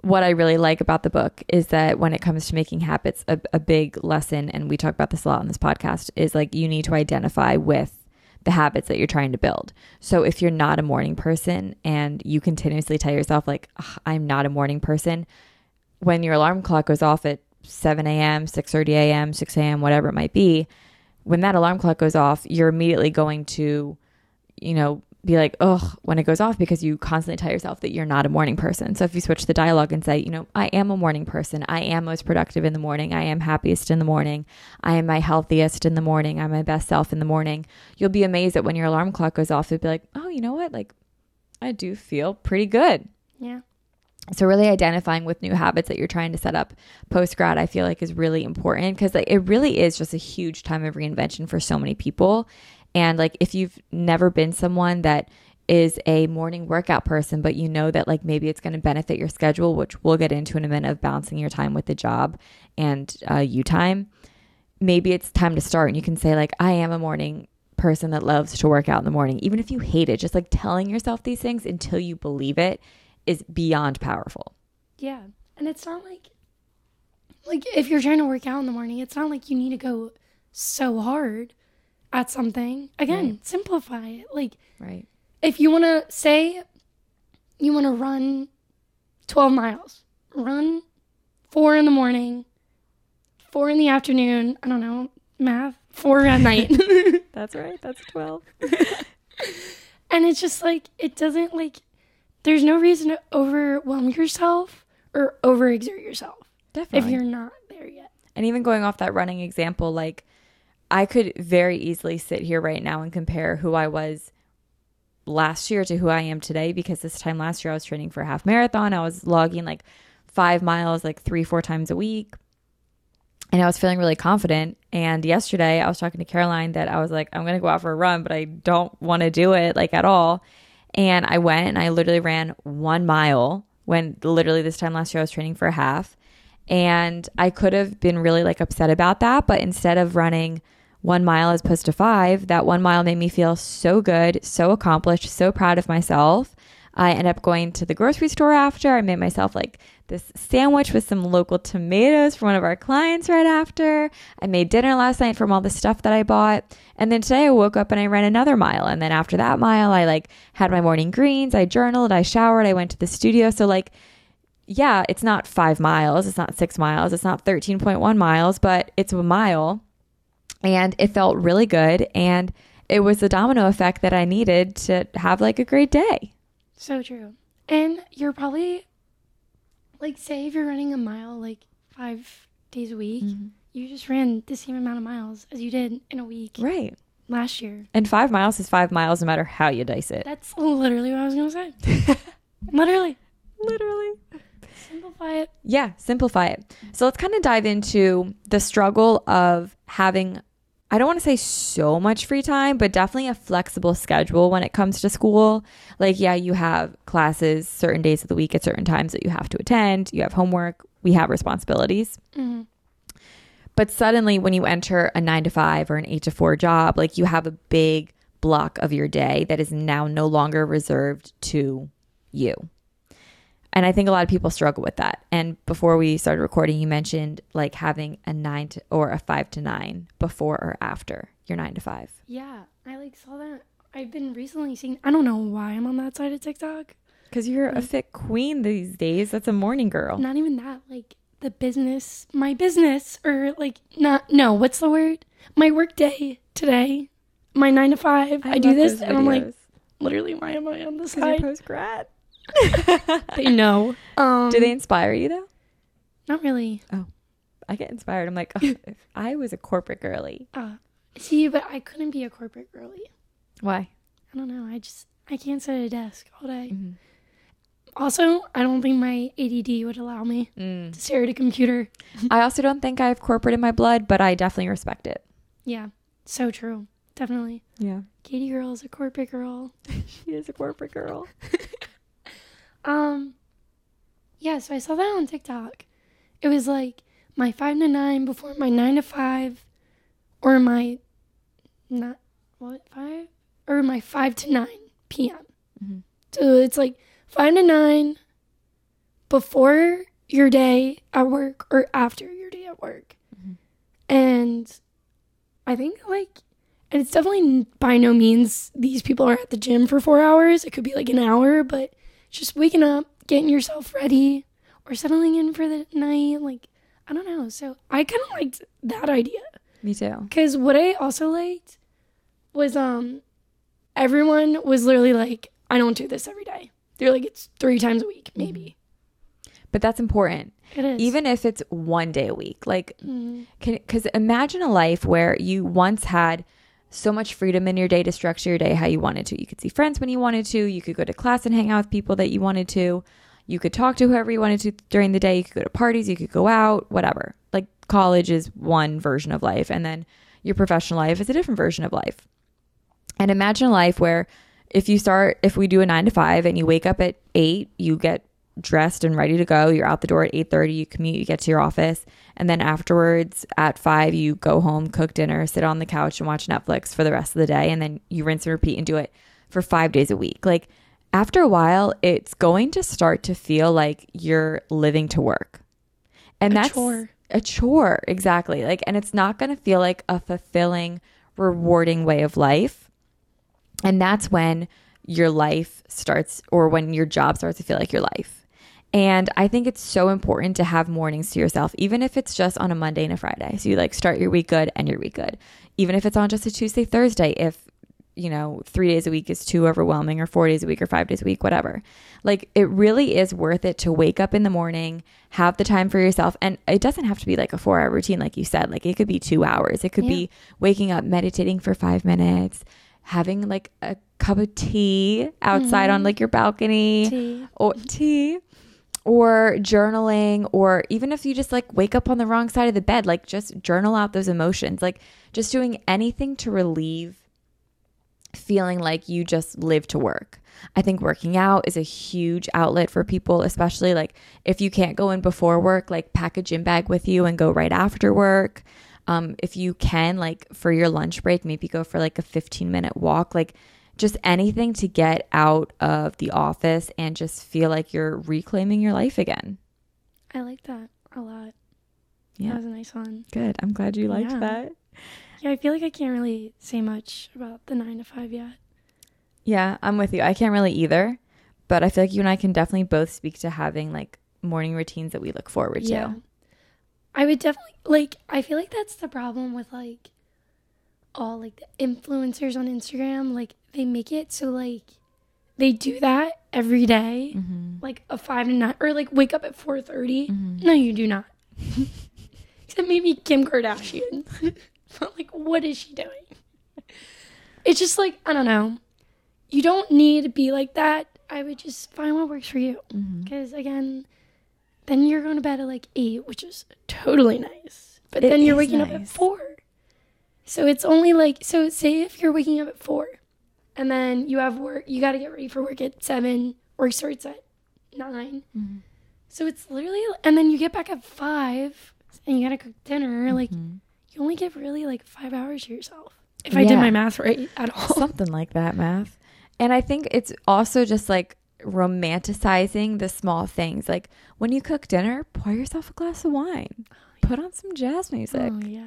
what I really like about the book is that when it comes to making habits, a, a big lesson, and we talk about this a lot on this podcast, is like you need to identify with the habits that you're trying to build. So if you're not a morning person and you continuously tell yourself, like, I'm not a morning person, when your alarm clock goes off at 7 a.m., 6.30 a.m., 6 a.m., whatever it might be, when that alarm clock goes off, you're immediately going to, you know, be like, ugh, when it goes off because you constantly tell yourself that you're not a morning person. So if you switch the dialogue and say, you know, I am a morning person, I am most productive in the morning, I am happiest in the morning, I am my healthiest in the morning, I'm my best self in the morning, you'll be amazed that when your alarm clock goes off, you'll be like, oh, you know what? Like, I do feel pretty good. Yeah. So really identifying with new habits that you're trying to set up post grad, I feel like is really important because like, it really is just a huge time of reinvention for so many people. And like if you've never been someone that is a morning workout person, but you know that like maybe it's going to benefit your schedule, which we'll get into in a minute of balancing your time with the job and uh, you time. Maybe it's time to start, and you can say like, I am a morning person that loves to work out in the morning, even if you hate it. Just like telling yourself these things until you believe it is beyond powerful. Yeah. And it's not like like if you're trying to work out in the morning, it's not like you need to go so hard at something. Again, Right. simplify it. Like Right. if you want to say you want to run 12 miles, run 4 in the morning, 4 in the afternoon, I don't know, math, 4 at night. That's right. That's 12. and it's just like it doesn't like there's no reason to overwhelm yourself or overexert yourself Definitely. if you're not there yet. And even going off that running example, like I could very easily sit here right now and compare who I was last year to who I am today because this time last year I was training for a half marathon. I was logging like five miles like three, four times a week. And I was feeling really confident. And yesterday I was talking to Caroline that I was like, I'm going to go out for a run, but I don't want to do it like at all. And I went and I literally ran one mile when literally this time last year I was training for a half. And I could have been really like upset about that. But instead of running one mile as opposed to five, that one mile made me feel so good, so accomplished, so proud of myself. I ended up going to the grocery store after. I made myself like this sandwich with some local tomatoes for one of our clients right after. I made dinner last night from all the stuff that I bought. And then today I woke up and I ran another mile. And then after that mile, I like had my morning greens, I journaled, I showered, I went to the studio. So like yeah, it's not five miles, it's not six miles, it's not 13.1 miles, but it's a mile. And it felt really good. And it was the domino effect that I needed to have like a great day. So true. And you're probably like say if you're running a mile like 5 days a week, mm-hmm. you just ran the same amount of miles as you did in a week Right. last year. And five miles is five miles no matter how you dice it. That's literally what I was going to say. literally. Literally. Simplify it. Yeah, simplify it. So let's kind of dive into the struggle of having, I don't want to say so much free time, but definitely a flexible schedule when it comes to school. Like, yeah, you have classes certain days of the week at certain times that you have to attend, you have homework, we have responsibilities. hmm But suddenly, when you enter a nine to five or an eight to four job, like you have a big block of your day that is now no longer reserved to you. And I think a lot of people struggle with that. And before we started recording, you mentioned like having a nine to or a five to nine before or after your nine to five. Yeah, I like saw that. I've been recently seeing. I don't know why I'm on that side of TikTok. Because you're a fit queen these days. That's a morning girl. Not even that. Like the business, my business, or like not. No, what's the word? My work day today. My nine to five. I, do this, and I'm like, literally, why am I on this side? post grad. They know. Um, Do they inspire you though? Not really. Oh, I get inspired. I'm like, oh, if I was a corporate girly. Uh, see, but I couldn't be a corporate girly. Why? I don't know. I just I can't sit at a desk all day. Mhm. Also, I don't think my ADD would allow me Mm. to stare at a computer. I also don't think I have corporate in my blood, but I definitely respect it. Yeah, so true. Definitely. Yeah. Katie girl is a corporate girl. She is a corporate girl. Um, yeah, so I saw that on TikTok. It was like my five to nine before my nine to five, or my not what five or my five to nine p.m. Mhm. So it's like five to nine before your day at work or after your day at work, Mhm. and I think like. And it's definitely by no means these people are at the gym for four hours. It could be like an hour, but just waking up, getting yourself ready, or settling in for the night. Like, I don't know. So I kind of liked that idea. Me too. Because what I also liked was um, everyone was literally like, I don't do this every day. They're like, it's three times a week, maybe. But that's important. It is. Even if it's one day a week. Like, Mm, because imagine a life where you once had so much freedom in your day to structure your day how you wanted to. You could see friends when you wanted to. You could go to class and hang out with people that you wanted to. you could talk to whoever you wanted to during the day. You could go to parties, you could go out, whatever. Like college is one version of life, and then your professional life is a different version of life. And imagine a life where if you start, if we do a nine to five and you wake up at eight, you get dressed and ready to go. You're out the door at 8:30, you commute, you get to your office, and then afterwards at 5 you go home, cook dinner, sit on the couch and watch Netflix for the rest of the day and then you rinse and repeat and do it for 5 days a week. Like after a while, it's going to start to feel like you're living to work. And A that's chore. a chore, exactly. Like and it's not going to feel like a fulfilling, rewarding way of life. And that's when your life starts or when your job starts to feel like your life. And I think it's so important to have mornings to yourself, even if it's just on a Monday and a Friday. So you like start your week good and your week good. Even if it's on just a Tuesday, Thursday, if you know, three days a week is too overwhelming, or four days a week, or five days a week, whatever. Like, it really is worth it to wake up in the morning, have the time for yourself. And it doesn't have to be like a four hour routine, like you said. Like, it could be two hours. It could Yeah. be waking up, meditating for five minutes, having like a cup of tea outside on mm-hmm. like your balcony Tea. or tea or journaling or even if you just like wake up on the wrong side of the bed like just journal out those emotions. Like just doing anything to relieve feeling like you just live to work. I think working out is a huge outlet for people especially like if you can't go in before work like pack a gym bag with you and go right after work. Um, if you can like for your lunch break maybe go for like a 15 minute walk like just anything to get out of the office and just feel like you're reclaiming your life again. I like that a lot. Yeah. That was a nice one. Good. I'm glad you liked Yeah. that. Yeah, I feel like I can't really say much about the nine to five yet. Yeah, I'm with you. I can't really either, but I feel like you and I can definitely both speak to having like morning routines that we look forward to. I would definitely like I feel like that's the problem with like all like the influencers on Instagram. Like they make it so like they do that every day, Mm-hmm. like a five to nine or like wake up at four Mm-hmm. No, you do not. Except maybe Kim Kardashian. but like what is she doing? It's just like, I don't know. You don't need to be like that. I would just find what works for you. Mm-hmm. Because again, then you're going to bed at like eight, which is totally nice. But It then you're waking up at four. So it's only like, so say if you're waking up at four and then you have work, you got to get ready for work at seven, work starts at 9 Mm-hmm. So it's literally, and then you get back at five and you got to cook dinner. Like Mm-hmm. you only get really like five hours to yourself. If I did my math right at all. Something like that, math. And I think it's also just like romanticizing the small things. Like when you cook dinner, pour yourself a glass of wine, put on some jazz music. Oh, yeah.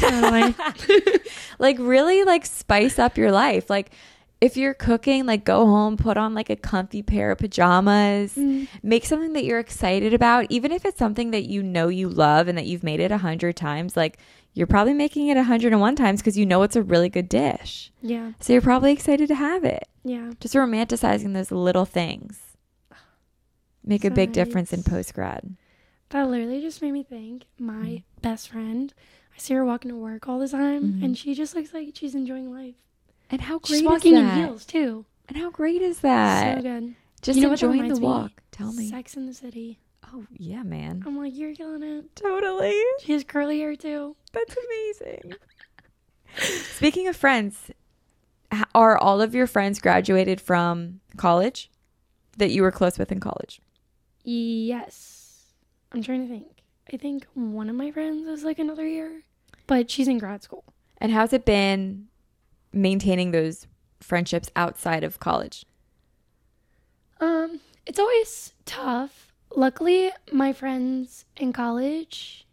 Totally. like really like spice up your life like if you're cooking like go home put on like a comfy pair of pajamas Mm. make something that you're excited about even if it's something that you know you love and that you've made it a hundred times like you're probably making it a hundred and one times because you know it's a really good dish yeah. so you're probably excited to have it Yeah. just romanticizing those little things make a So big difference in post grad That literally just made me think my best friend. I see her walking to work all the time, Mhm. and she just looks like she's enjoying life. and how great is that. She's walking in heels too. and how great is that so good. just You know enjoying the reminds me? walk tell me Sex in the City. oh yeah man I'm like, you're killing it. Totally. She has curly hair too. That's amazing. Speaking of friends, are all of your friends graduated from college that you were close with in college? Yes. I'm trying to think. I think one of my friends is like another year, but she's in grad school. And how's it been maintaining those friendships outside of college? Um, it's always tough. Luckily, my friends in college,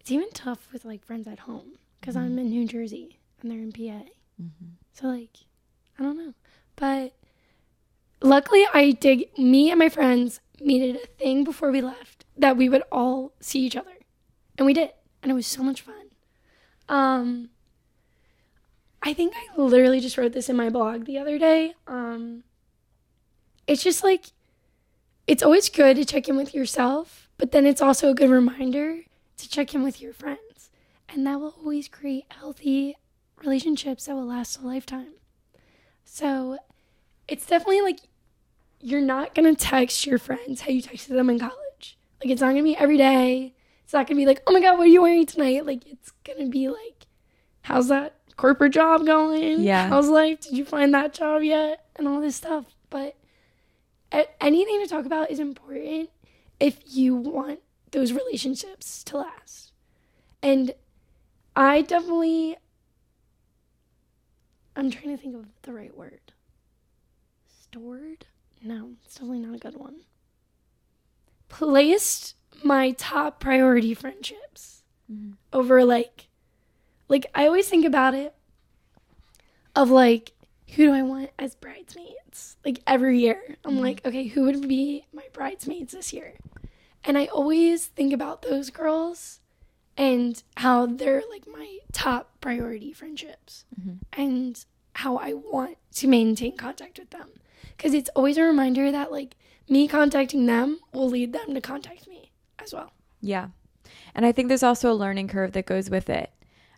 it's even tough with like friends at home because I'm in New Jersey and they're in PA. So like, I don't know, but luckily I did. Me and my friends made it a thing before we left that we would all see each other, and we did, and it was so much fun. Um, I think I literally just wrote this in my blog the other day. Um, it's just like it's always good to check in with yourself, but then it's also a good reminder to check in with your friends. And that will always create healthy relationships that will last a lifetime. So it's definitely like you're not gonna text your friends how you texted them in college. Like it's not gonna be every day. It's not gonna be like, oh my god, what are you wearing tonight? Like it's gonna be like, how's that corporate job going? Yeah. How's life? Did you find that job yet? And all this stuff. But anything to talk about is important if you want those relationships to last. And I definitely I'm trying to think of the right word. Stored? No, it's definitely not a good one. Placed my top priority friendships mm-hmm. over like like I always think about it of like who do I want as bridesmaids? Like every year. I'm mm-hmm. like, okay, who would be my bridesmaids this year? And I always think about those girls and how they're like my top priority friendships mm-hmm. and how I want to maintain contact with them. Because it's always a reminder that like me contacting them will lead them to contact me as well. Yeah. And I think there's also a learning curve that goes with it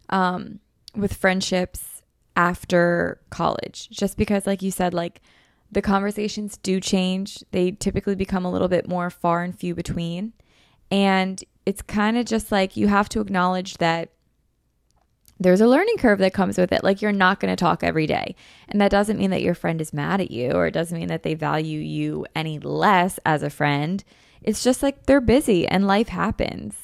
um, with friendships after college. Just because, like you said, like the conversations do change, they typically become a little bit more far and few between. And it's kind of just like you have to acknowledge that there's a learning curve that comes with it. Like you're not going to talk every day. And that doesn't mean that your friend is mad at you or it doesn't mean that they value you any less as a friend. It's just like they're busy and life happens.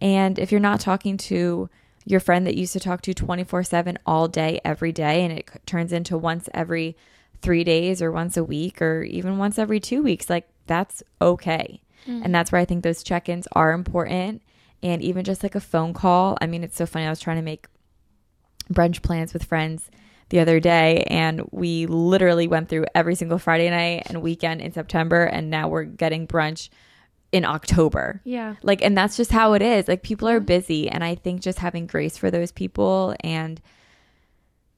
And if you're not talking to your friend that used to talk to 24 7 all day, every day, and it turns into once every three days or once a week or even once every two weeks, like that's okay. Mm. And that's where I think those check ins are important. And even just like a phone call. I mean, it's so funny. I was trying to make brunch plans with friends the other day and we literally went through every single Friday night and weekend in September and now we're getting brunch in October. Yeah. Like and that's just how it is. Like people are busy and I think just having grace for those people and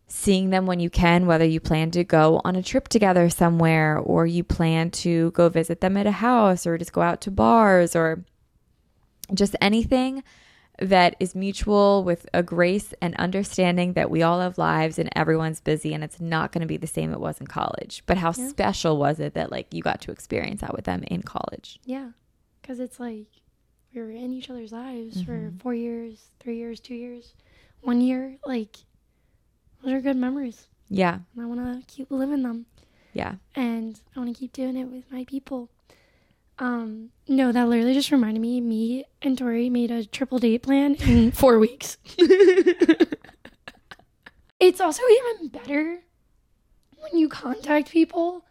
seeing them when you can whether you plan to go on a trip together somewhere or you plan to go visit them at a house or just go out to bars or just anything that is mutual with a grace and understanding that we all have lives and everyone's busy and it's not going to be the same it was in college. But how Yeah. special was it that like you got to experience that with them in college? Yeah. Because it's like we were in each other's lives for Mm-hmm. four years, three years, two years, one year. Like, those are good memories. Yeah. And I want to keep living them. Yeah. and I want to keep doing it with my people. Um, no, that literally just reminded me. Me and Tori made a triple date plan in four weeks. it's also even better when you contact people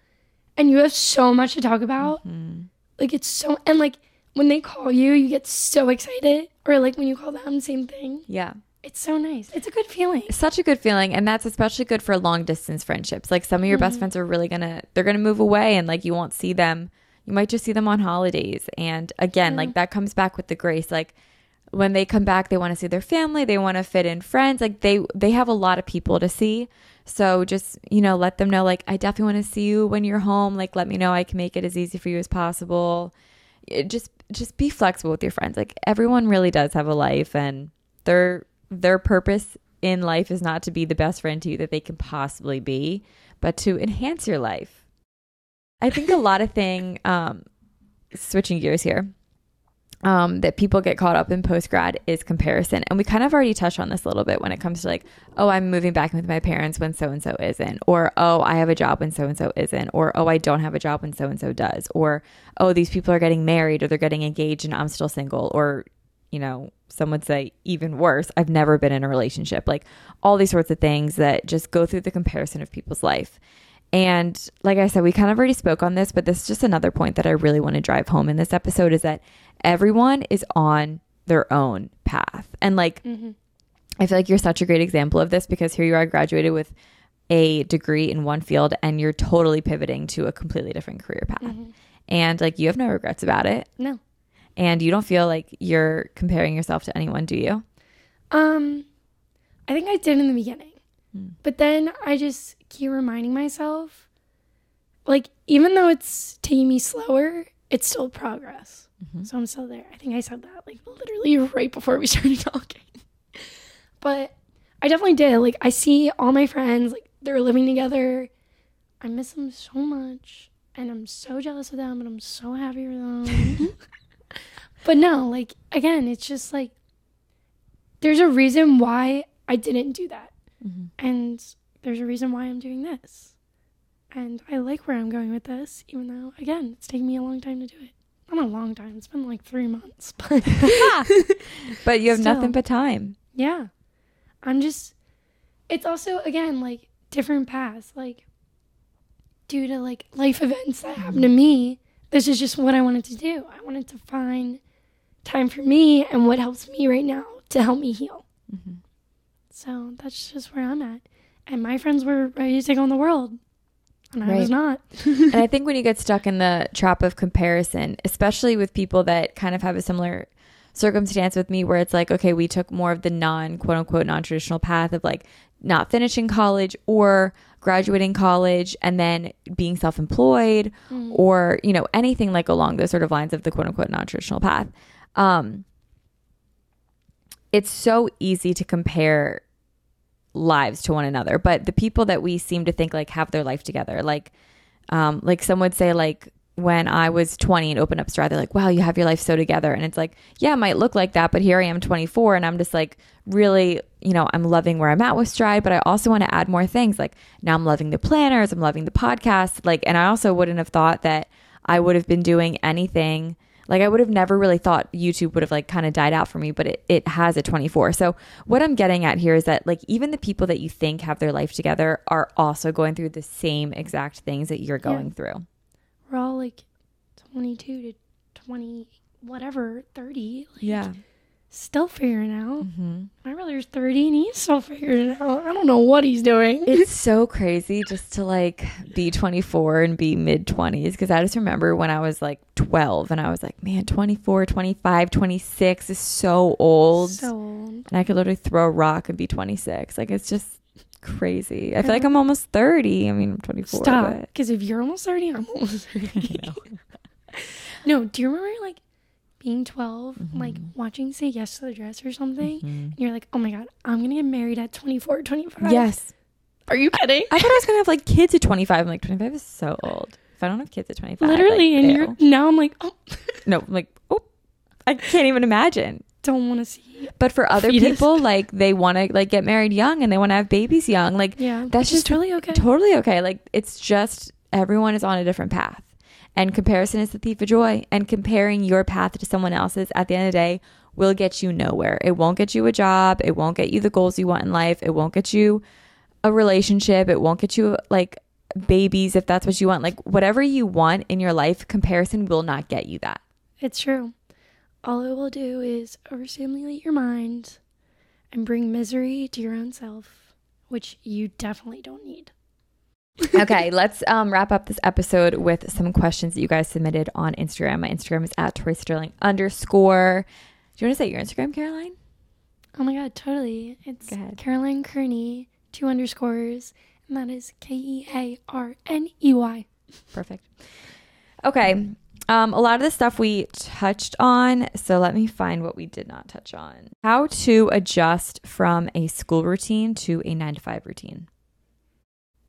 and you have so much to talk about. Mm. Like it's so and like when they call you, you get so excited. Or like when you call them, same thing. Yeah. It's so nice. It's a good feeling. such a good feeling and that's especially good for long distance friendships like some of your best friends are really gonna they're gonna move away and like you won't see them you might just see them on holidays. And again like that comes back with the grace like when they come back they want to see their family they want to fit in friends like they they have a lot of people to see. So just you know let them know like i definitely want to see you when you're home like let me know i can make it as easy for you as possible. It just just be flexible with your friends like everyone really does have a life and their their purpose in life is not to be the best friend to you that they can possibly be but to enhance your life i think a lot of thing um switching gears here um, that people get caught up in post grad is comparison. And we kind of already touched on this a little bit when it comes to like, oh, I'm moving back with my parents when so and so isn't, or oh, I have a job when so and so isn't, or oh, I don't have a job when so and so does, or oh, these people are getting married or they're getting engaged and I'm still single, or you know, some would say even worse, I've never been in a relationship. Like all these sorts of things that just go through the comparison of people's life. And like I said, we kind of already spoke on this, but this is just another point that I really want to drive home in this episode is that everyone is on their own path. And like, I feel like you're such a great example of this because here you are graduated with a degree in one field and you're totally pivoting to a completely different career path. And like, you have no regrets about it. No. And you don't feel like you're comparing yourself to anyone, do you? Um, I think I did in the beginning, Hmm. but then I just keep reminding myself, like even though it's taking me slower, it's still progress. Mm-hmm. So I'm still there. I think I said that like literally right before we started talking. but I definitely did. Like I see all my friends, like they're living together. I miss them so much. and I'm so jealous of them and I'm so happy for them. but no, like again, it's just like there's a reason why I didn't do that. Mhm. And there's a reason why I'm doing this. And I like where I'm going with this, even though again, it's taken me a long time to do it. Not a long time, it's been like three months, but But you have Still. nothing but time. yeah. I'm just it's also again like different paths. Like due to like life events that happened to me, this is just what I wanted to do. I wanted to find time for me and what helps me right now to help me heal. Mhm. So that's just where I'm at. And my friends were ready to take on the world. And I Right. was not. and I think when you get stuck in the trap of comparison, especially with people that kind of have a similar circumstance with me, where it's like, okay, we took more of the non quote unquote non traditional path of like not finishing college or graduating college and then being self employed Mm. or, you know, anything like along those sort of lines of the quote unquote non traditional path. Um, it's so easy to compare lives to one another but the people that we seem to think like have their life together like um like some would say like when I was 20 and opened up Stride, they're like, wow, you have your life so together. And it's like, yeah, it might look like that, but here I am 24 and I'm just like really, you know, I'm loving where I'm at with Stride, but I also want to add more things. Like now I'm loving the planners, I'm loving the podcast. Like, and I also wouldn't have thought that I would have been doing anything. Like I would have never really thought YouTube would have like kind of died out for me, but it, it has at 24. So what I'm getting at here is that like even the people that you think have their life together are also going through the same exact things that you're going through. We're all like 22 to 20, whatever, 30. Like, Yeah. Still figuring out. Mm-hmm. My brother's 30 and he's still figuring it out. I don't know what he's doing. It's so crazy just to like be 24 and be mid 20s because I just remember when I was like 12 and I was like, man, 24, 25, 26 is so old. so old. and I could literally throw a rock and be 26. Like it's just crazy. I feel like I'm almost 30. I mean, I'm 24. Stop. Because if you're almost 30, I'm almost 30. no, do you remember like being 12, like Mm-hmm. watching Say Yes to the Dress or something? And you're like, oh my God, I'm going to get married at 24, 25. Yes. Are you kidding? I thought I was going to have like kids at 25. I'm like, 25 is so old. If I don't have kids at 25. Literally. like, and ew. you're now I'm like, oh, No, I'm like, oh, I can't even imagine. don't want to see. But for other Fetus. people, like they want to like get married young and they want to have babies young. Like Yeah. that's just totally okay. totally okay. Like it's just everyone is on a different path. And comparison is the thief of joy. And comparing your path to someone else's at the end of the day will get you nowhere. It won't get you a job. It won't get you the goals you want in life. It won't get you a relationship. It won't get you like babies if that's what you want. Like whatever you want in your life, comparison will not get you that. It's true. All it will do is overstimulate your mind and bring misery to your own self, which you definitely don't need. Okay, let's um, wrap up this episode with some questions that you guys submitted on Instagram. My Instagram is at Tori Sterling underscore. Do you want to say your Instagram, Caroline? Oh my god, totally. It's. Caroline Kearney, two underscores, and that is K E A R N E Y. Perfect. Okay. Um, a lot of the stuff we touched on, so let me find what we did not touch on. How to adjust from a school routine to a nine to five routine.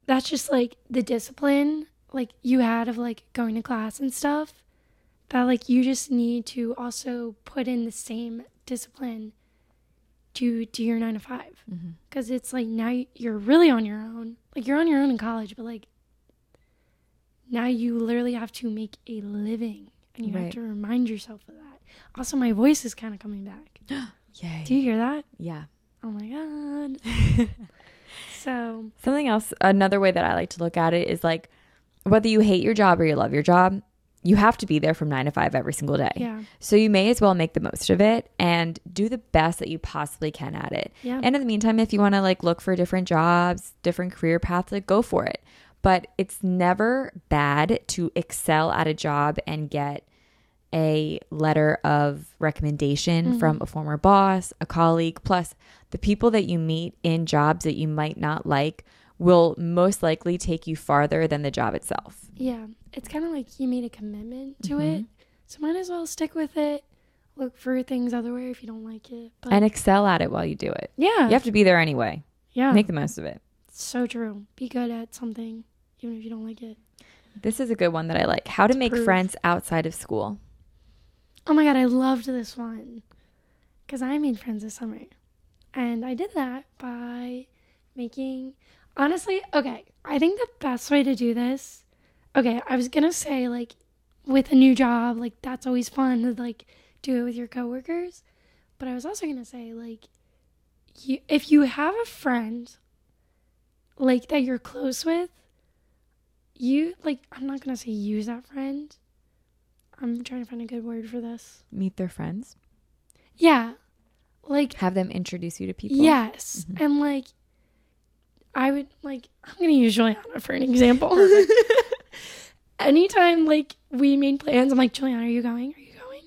That's just like the discipline like you had of like going to class and stuff. That like you just need to also put in the same discipline to do your nine to five. Mm-hmm. because it's like now you're really on your own. Like you're on your own in college, but like now you literally have to make a living and you Right. have to remind yourself of that. Also, my voice is kind of coming back. Yay. Do you hear that? yeah. Oh my god. so, Something else, another way that I like to look at it is like whether you hate your job or you love your job, you have to be there from nine to five every single day. yeah. So you may as well make the most of it and do the best that you possibly can at it. Yeah. And in the meantime, if you want to like look for different jobs, different career paths, like go for it. But it's never bad to excel at a job and get a letter of recommendation from a former boss, a colleague, plus the people that you meet in jobs that you might not like will most likely take you farther than the job itself. Yeah. It's kind of like you made a commitment to Mhm. it. So might as well stick with it. Look for things otherwhere if you don't like it. But And excel at it while you do it. yeah. You have to be there anyway. yeah. Make the most of it. so true. Be good at something even if you don't like it. This is a good one that I like. How to make prove. friends outside of school. Oh my god, I loved this one. Because I made friends this summer. And I did that by making. Honestly, okay, I think the best way to do this. Okay, I was gonna say, like, with a new job, like, that's always fun to, like, do it with your coworkers. But I was also gonna say, like, you, if you have a friend, like, that you're close with, you, like, I'm not gonna say use that friend. I'm trying to find a good word for this. Meet their friends. Yeah. Like Have them introduce you to people. yes. Mhm. And like I would like I'm gonna use Juliana for an example. Anytime like we made plans, I'm like, Juliana, are you going? Are you going?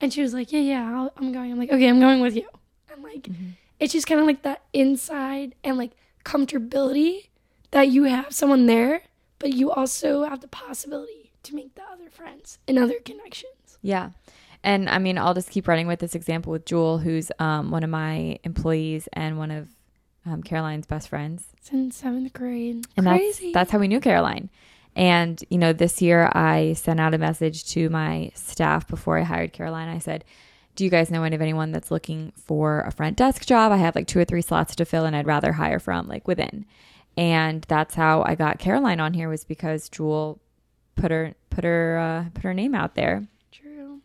And she was like, Yeah, yeah, I'll, I'm going. I'm like, Okay, I'm going with you. And like Mhm. it's just kind of like that inside and like comfortability that you have someone there, but you also have the possibility to make the other friends and other connections. Yeah. And I mean, I'll just keep running with this example with Jewel, who's um, one of my employees and one of um, Caroline's best friends. In seventh grade. And Crazy. that's that's how we knew Caroline. And you know, this year I sent out a message to my staff before I hired Caroline. I said, "Do you guys know any of anyone that's looking for a front desk job? I have like two or three slots to fill, and I'd rather hire from like within." And that's how I got Caroline on here was because Jewel put her put her uh, put her name out there, True.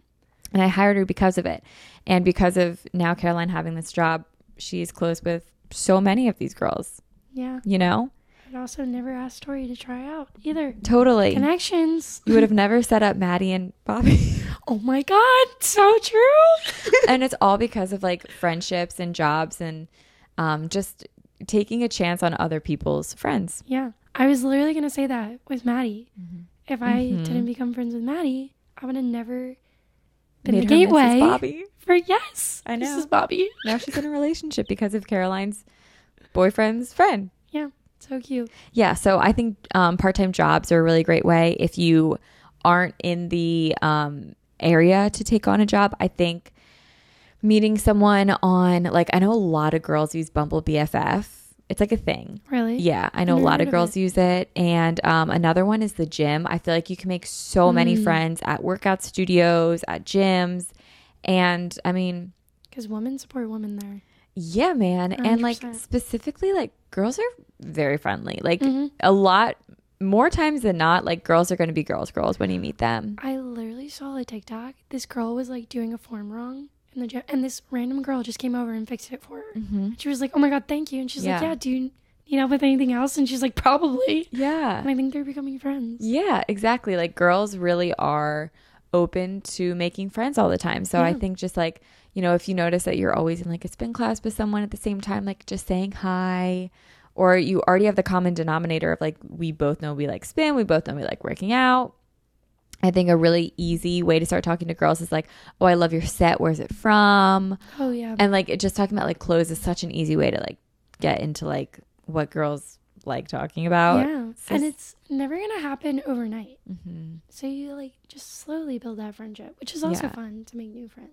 and I hired her because of it, and because of now Caroline having this job, she's close with so many of these girls. Yeah. You know, I'd also never asked Tori to try out either. totally. Connections. You would have never set up Maddie and Bobby. Oh my God. So true. and it's all because of like friendships and jobs and um, just taking a chance on other people's friends. yeah. I was literally going to say that with Maddie. If I Mhm. didn't become friends with Maddie, I would have never been Made the her Mrs. Bobby. for yes. I know. Mrs. Bobby. Now she's in a relationship because of Caroline's boyfriend's friend. Yeah, so cute. Yeah, so I think um, part-time jobs are a really great way if you aren't in the um, area to take on a job. I think meeting someone on like I know a lot of girls use Bumble BFF. It's like a thing. Really? Yeah, I know a lot of of girls use it. And um, another one is the gym. I feel like you can make so many Mm. friends at workout studios, at gyms. And I mean, Because women support women there. yeah, man. And like specifically, like girls are very friendly. Like Mhm. a lot more times than not, like girls are going to be girls, girls when you meet them. I literally saw a TikTok. This girl was like doing a form wrong the gym, and this random girl just came over and fixed it for her. Mm-hmm. She was like, "Oh my god, thank you," and she's like, Yeah. "Yeah, do you need help with anything else?" And she's like, "Probably." Yeah. And I think they're becoming friends. Yeah, exactly. Like girls really are open to making friends all the time. So I think just like, you know, if you notice that you're always in like a spin class with someone at the same time, like just saying hi, or you already have the common denominator of like, we both know we like spin, we both know we like working out. I think a really easy way to start talking to girls is like, oh, I love your set. Where's it from? Oh yeah. And like, it just talking about like clothes is such an easy way to like get into like what girls like talking about. yeah. It's and it's never gonna happen overnight. Mhm. So you like just slowly build that friendship, which is also Yeah. fun to make new friends.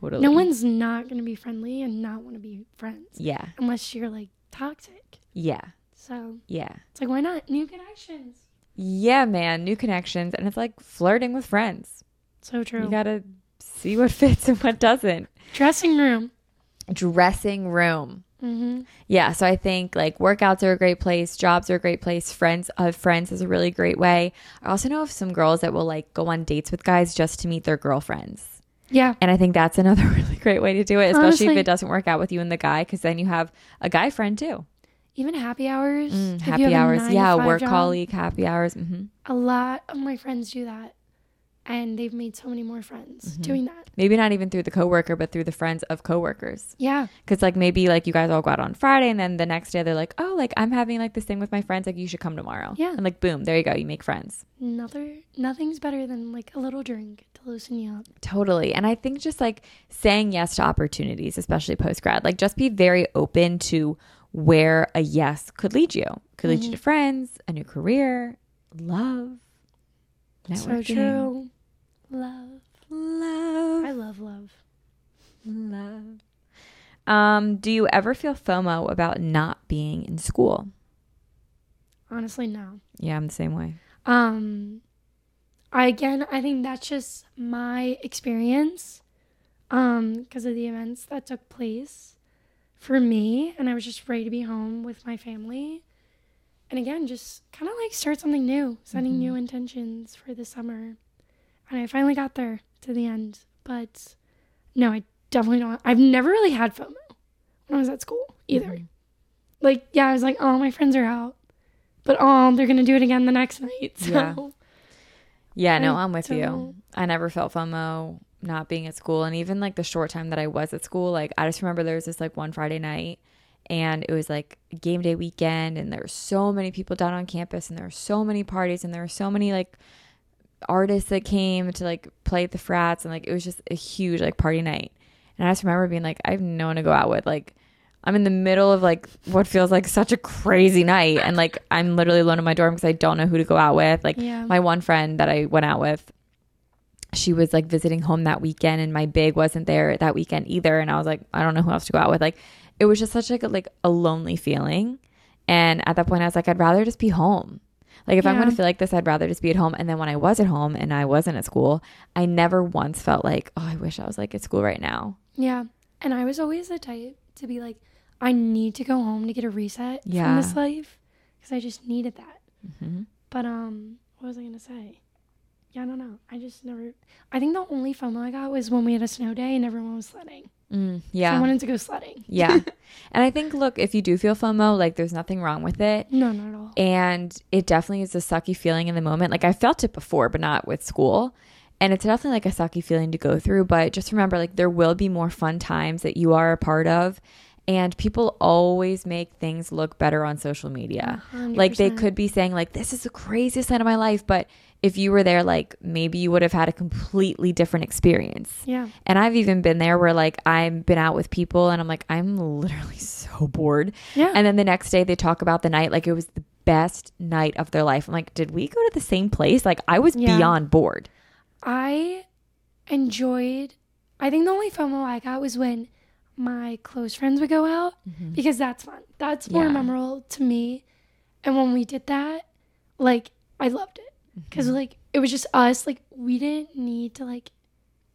Totally. No one's not gonna be friendly and not want to be friends Yeah. unless you're like toxic. Yeah. So Yeah. it's like why not new connections? Yeah, man. New connections. And it's like flirting with friends. So true. You got to see what fits and what doesn't. Dressing room. Dressing room. Mm-hmm. Yeah. So I think like workouts are a great place. Jobs are a great place. Friends of friends is a really great way. I also know of some girls that will like go on dates with guys just to meet their girlfriends. Yeah. And I think that's another really great way to do it, especially if it doesn't work out with you and the guy, because then you have a guy friend too. Even happy hours. Mm, happy hours. Yeah. Work job. colleague, happy hours. hmm A lot of my friends do that. And they've made so many more friends Mm-hmm. doing that. Maybe not even through the coworker, but through the friends of coworkers. Yeah. Because like maybe like you guys all go out on Friday and then the next day they're like, oh, like I'm having like this thing with my friends. Like you should come tomorrow. Yeah. And like boom, there you go. You make friends. Another nothing's better than like a little drink to loosen you up. Totally. And I think just like saying yes to opportunities, especially post grad, like just be very open to where a yes could lead you. Could lead you Mm-hmm. to friends, a new career, love, So networking. true. Love. Love. I love love. Love. Um, do you ever feel FOMO about not being in school? Honestly, no. Yeah, I'm the same way. Um, I again, I think that's just my experience, um, because of the events that took place for me, and I was just ready to be home with my family, and again, just kind of like start something new, setting Mhm. new intentions for the summer, and I finally got there to the end. But no, I definitely don't. I've never really had FOMO when I was at school either. Mhm. Like, yeah, I was like, oh, my friends are out, but oh, they're gonna do it again the next night. So. Yeah. Yeah, no, I'm with you. I never felt FOMO not being at school. And even like the short time that I was at school, like I just remember there was this like one Friday night and it was like game day weekend and there were so many people down on campus and there were so many parties and there were so many like artists that came to like play at the frats and like it was just a huge like party night. And I just remember being like, I have no one to go out with. Like I'm in the middle of like what feels like such a crazy night and like I'm literally alone in my dorm because I don't know who to go out with. Like Yeah. my one friend that I went out with, she was like visiting home that weekend, and my big wasn't there that weekend either. And I was like, I don't know who else to go out with. Like, it was just such like a, like a lonely feeling. And at that point, I was like, I'd rather just be home. Like, if I'm going to feel like this, I'd rather just be at home. And then when I was at home and I wasn't at school, I never once felt like, oh, I wish I was like at school right now. Yeah. And I was always the type to be like, I need to go home to get a reset Yeah. from this life because I just needed that. hmm But um, what was I gonna say? Yeah, I don't know. I just never. I think the only FOMO I got was when we had a snow day and everyone was sledding. Mm, So yeah. I wanted to go sledding. yeah. And I think, look, if you do feel FOMO, like there's nothing wrong with it. No, not at all. and it definitely is a sucky feeling in the moment. Like I felt it before, but not with school. And it's definitely like a sucky feeling to go through. But just remember, like there will be more fun times that you are a part of. And people always make things look better on social media. Like they could be saying, like, this is the craziest night of my life. But if you were there, like maybe you would have had a completely different experience. Yeah. And I've even been there where like I've been out with people and I'm like, I'm literally so bored. Yeah. And then the next day they talk about the night like it was the best night of their life. I'm like, did we go to the same place? Like I was Yeah. beyond bored. I enjoyed. I think the only FOMO I got was when my close friends would go out mm-hmm. because that's fun. That's more Yeah. memorable to me. And when we did that, like I loved it because mm-hmm. like it was just us. Like we didn't need to like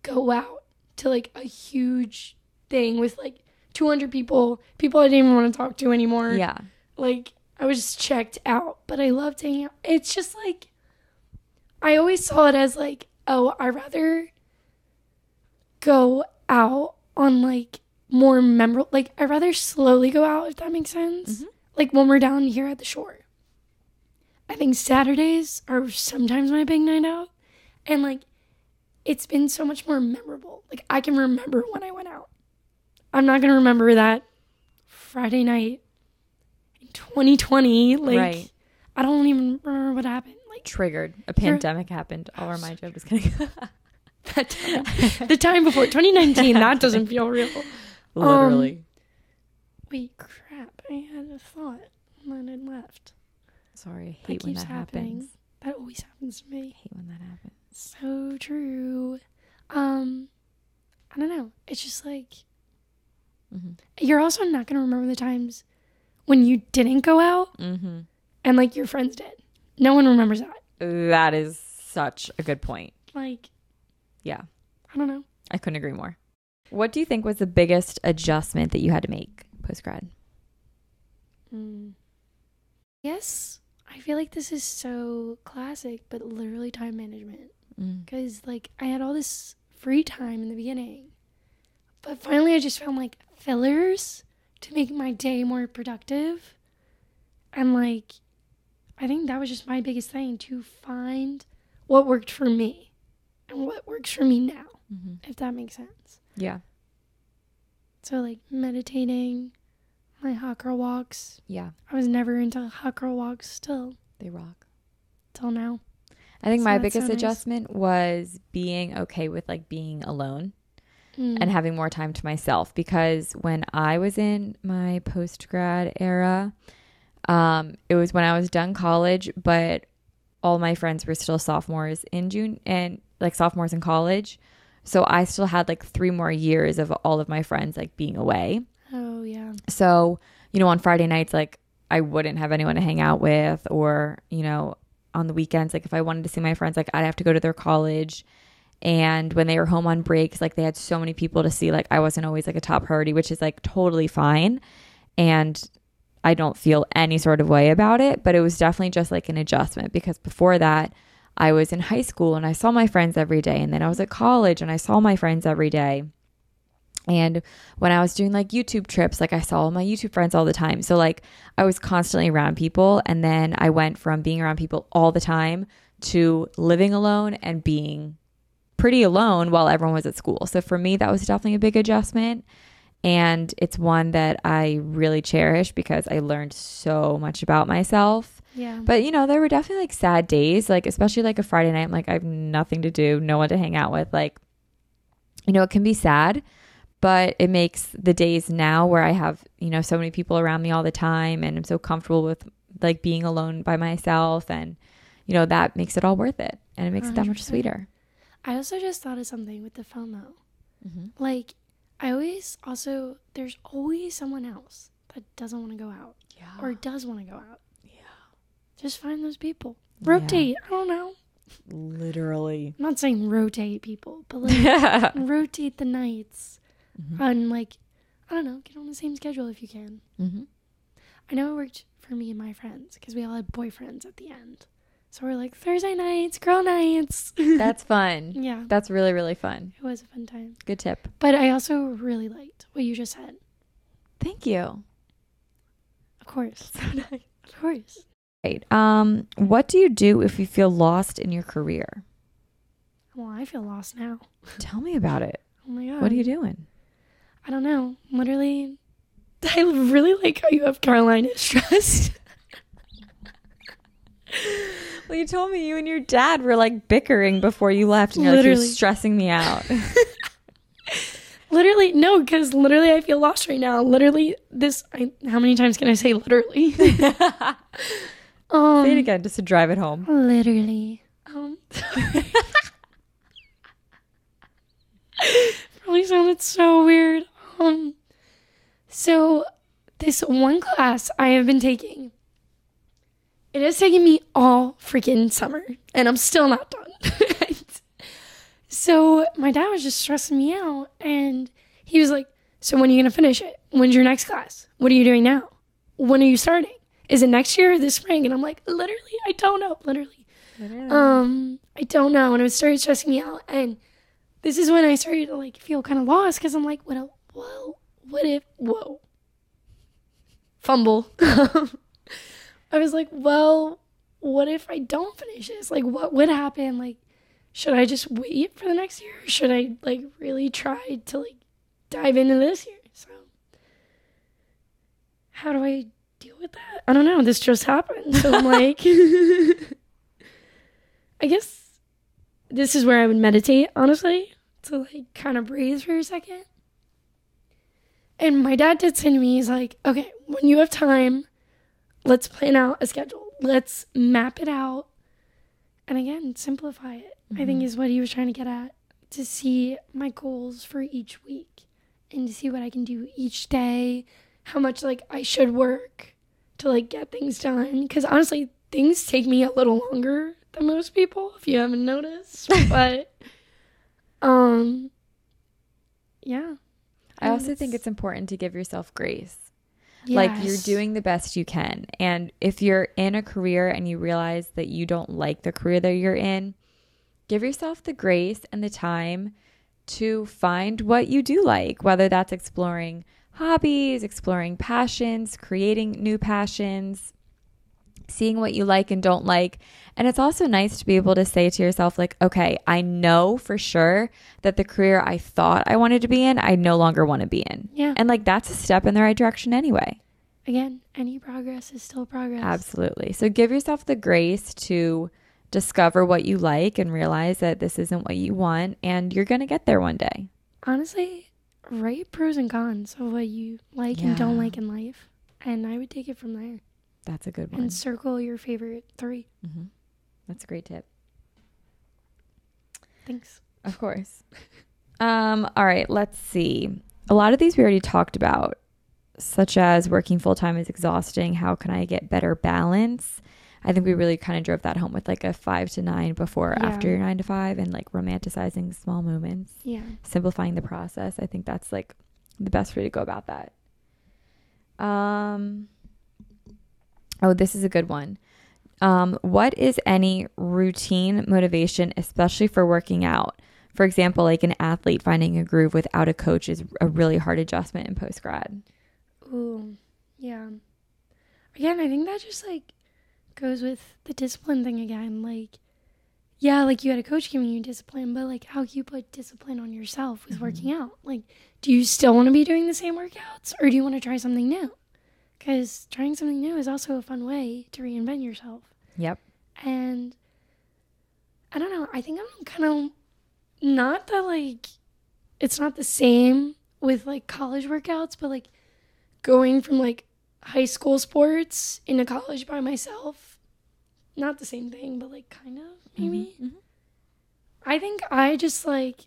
go out to like a huge thing with like 200 people, people I didn't even want to talk to anymore. Yeah. Like I was just checked out, but I loved hanging out. It's just like I always saw it as like, oh, I rather go out on like more memorable. Like I rather slowly go out if that makes sense. Mm-hmm. Like when we're down here at the shore. I think Saturdays are sometimes my big night out, and like it's been so much more memorable. Like I can remember when I went out. I'm not gonna remember that Friday night in 2020. Like Right. I don't even remember what happened. Like Triggered. A pandemic happened. I'll remind you. I'm just kidding. that time, the time before 2019. That doesn't feel real. Literally. Um, wait, crap! I had a thought and then it left. Sorry. I That hate when keeps that happening. happens. That always happens to me. I hate when that happens. So true. Um, I don't know. It's just like Mm-hmm. you're also not gonna remember the times when you didn't go out Mm-hmm. and like your friends did. No one remembers that. That is such a good point. Like Yeah. I don't know. I couldn't agree more. What do you think was the biggest adjustment that you had to make post grad? Mm. Yes, I feel like this is so classic, but literally time management. Mm. Because, like, I had all this free time in the beginning. But finally, I just found, like, fillers to make my day more productive. And, like, I think that was just my biggest thing to find what worked for me and what works for me now, Mm-hmm. if that makes sense. Yeah. So, like, meditating, my hot girl walks. Yeah. I was never into hot girl walks till They rock. till now. I think So my that's so biggest nice. adjustment was being okay with like being alone Mm. and having more time to myself because when I was in my post grad era, um, it was when I was done college, but all my friends were still sophomores in June and like sophomores in college. So I still had like three more years of all of my friends like being away. Oh yeah. So, you know, on Friday nights, like I wouldn't have anyone to hang out with, or, you know, on the weekends. Like if I wanted to see my friends, like I'd have to go to their college. And when they were home on breaks, like they had so many people to see, like I wasn't always like a top priority, which is like totally fine. And I don't feel any sort of way about it, but it was definitely just like an adjustment because before that, I was in high school and I saw my friends every day. And then I was at college and I saw my friends every day. And when I was doing like YouTube trips, like I saw all my YouTube friends all the time. So like I was constantly around people. And then I went from being around people all the time to living alone and being pretty alone while everyone was at school. So for me, that was definitely a big adjustment. And it's one that I really cherish because I learned so much about myself. Yeah. But you know, there were definitely like sad days, like especially like a Friday night. I'm like, I have nothing to do, no one to hang out with. Like, you know, it can be sad, but it makes the days now where I have, you know, so many people around me all the time and I'm so comfortable with like being alone by myself and you know, that makes it all worth it and it makes it that much sweeter. I also just thought of something with the FOMO. Mhm. Like, I always also, there's always someone else that doesn't want to go out Yeah. or does want to go out. Yeah. Just find those people. Yeah. Rotate. I don't know. Literally. I'm not saying rotate people, but like rotate the nights Mhm. and like, I don't know, get on the same schedule if you can. hmm I know it worked for me and my friends because we all had boyfriends at the end. So we're like Thursday nights, girl nights. That's fun. yeah, That's really, really fun. it was a fun time. Good tip. But I also really liked what you just said. Thank you. Of course, So nice. of course. Right. Um, what do you do if you feel lost in your career? Well, I feel lost now. Tell me about it. Oh my god. What are you doing? I don't know. Literally, I really like how you have Carolina stressed. Well, you told me you and your dad were like bickering before you left, and you're like, Literally. you're stressing me out. literally, no, because literally I feel lost right now. Literally, this. I, how many times can I say literally? um, Say it again, just to drive it home. Literally. Um, probably sounded so weird. Um, so this one class I have been taking, it has taken me all freaking summer, and I'm still not done. so my dad was just stressing me out, and he was like, "So when are you gonna finish it? When's your next class? What are you doing now? When are you starting? Is it next year or this spring?" And I'm like, "Literally, I don't know. Literally." Um, I don't know. And it started stressing me out. And this is when I started to like feel kind of lost because I'm like, what, well, what if, whoa, fumble. I was like, well, what if I don't finish this? Like, what would happen? Like, should I just wait for the next year? Should I like really try to like dive into this year? So, how do I deal with that? I don't know. This just happened. So I'm like, I guess this is where I would meditate, honestly, to like kind of breathe for a second. And my dad did say to me, he's like, okay, when you have time, let's plan out a schedule. Let's map it out. And again, simplify it, I think is what he was trying to get at to see my goals for each week and to see what I can do each day, how much like I should work to like get things done. Cause honestly, things take me a little longer than most people, if you haven't noticed. but um yeah. I also think it's important to give yourself grace. Like you're doing the best you can. And if you're in a career and you realize that you don't like the career that you're in, give yourself the grace and the time to find what you do like, whether that's exploring hobbies, exploring passions, creating new passions, seeing what you like and don't like. And it's also nice to be able to say to yourself, like, okay, I know for sure that the career I thought I wanted to be in, I no longer want to be in. Yeah. And like that's a step in the right direction anyway. Again, any progress is still progress. Absolutely. So give yourself the grace to discover what you like and realize that this isn't what you want and you're going to get there one day. Honestly, write pros and cons of what you like and don't like in life. And I would take it from there That's a good one. and circle your favorite three. hmm That's a great tip. Thanks. Of course. Um, all right, let's see. A lot of these we already talked about, such as working full time is exhausting. How can I get better balance? I think we really kind of drove that home with like a five to nine before Yeah. after your nine to five and like romanticizing small moments, Yeah. simplifying the process. I think that's like the best way to go about that. Um, oh, this is a good one. Um, what is any routine motivation, especially for working out? For example, like an athlete finding a groove without a coach is a really hard adjustment in post grad. Ooh, yeah. Again, I think that just like goes with the discipline thing again. Like, yeah, like you had a coach giving you discipline, but like how you put discipline on yourself with working out. Like, do you still want to be doing the same workouts or do you want to try something new? Because trying something new is also a fun way to reinvent yourself. Yep. And I don't know. I think I'm kind of not that like it's not the same with like college workouts, but like going from like high school sports into college by myself, not the same thing, but like kind of maybe. Mhm. I think I just like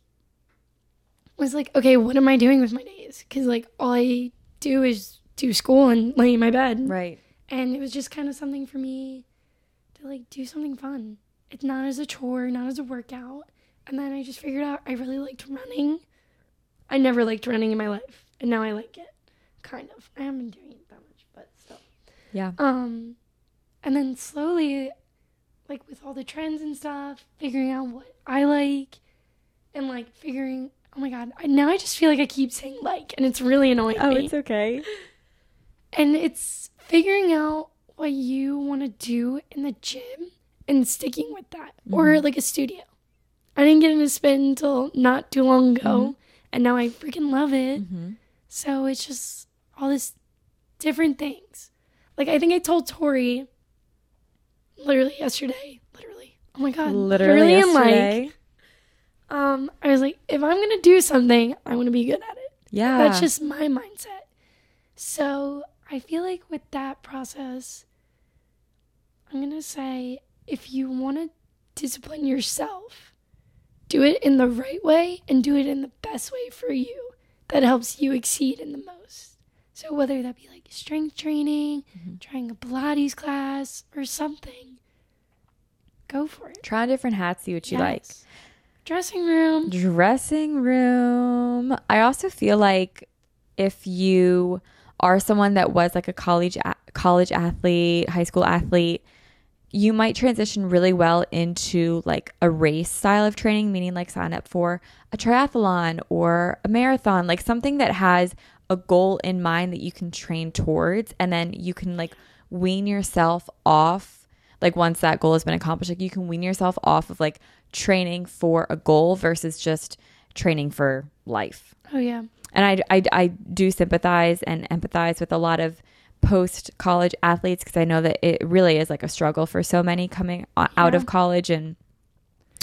was like, okay, what am I doing with my days? Because like all I do is do school and lay in my bed Right. and it was just kind of something for me to like do something fun. It's not as a chore, not as a workout. And then I just figured out I really liked running. I never liked running in my life, and now I like it. Kind of. I haven't been doing it that much, but still. Yeah. Um, and then slowly, like with all the trends and stuff, figuring out what I like, and like figuring. Oh my god! I, now I just feel like I keep saying like, and it's really annoying Oh, me it's okay. and it's figuring out what you want to do in the gym and sticking with that or like a studio i didn't get into spin until not too long ago and now i freaking love it Mm-hmm. so it's just all this different things like i think i told tori literally yesterday literally oh my god Literally yesterday. like um i was like if i'm gonna do something i want to be good at it yeah. that's just my mindset. So I feel like with that process, I'm going to say if you want to discipline yourself, do it in the right way and do it in the best way for you that helps you exceed in the most. So whether that be like strength training, mm-hmm. trying a Pilates class, or something, go for it. Try different hats, see what you like. Dressing room. Dressing room. I also feel like if you are someone that was like a college a- college athlete, high school athlete, you might transition really well into like a race style of training, meaning like sign up for a triathlon or a marathon, like something that has a goal in mind that you can train towards and then you can like wean yourself off like once that goal has been accomplished like you can wean yourself off of like training for a goal versus just training for life Oh, yeah. and I, I, I do sympathize and empathize with a lot of post college athletes because I know that it really is like a struggle for so many coming o- out of college and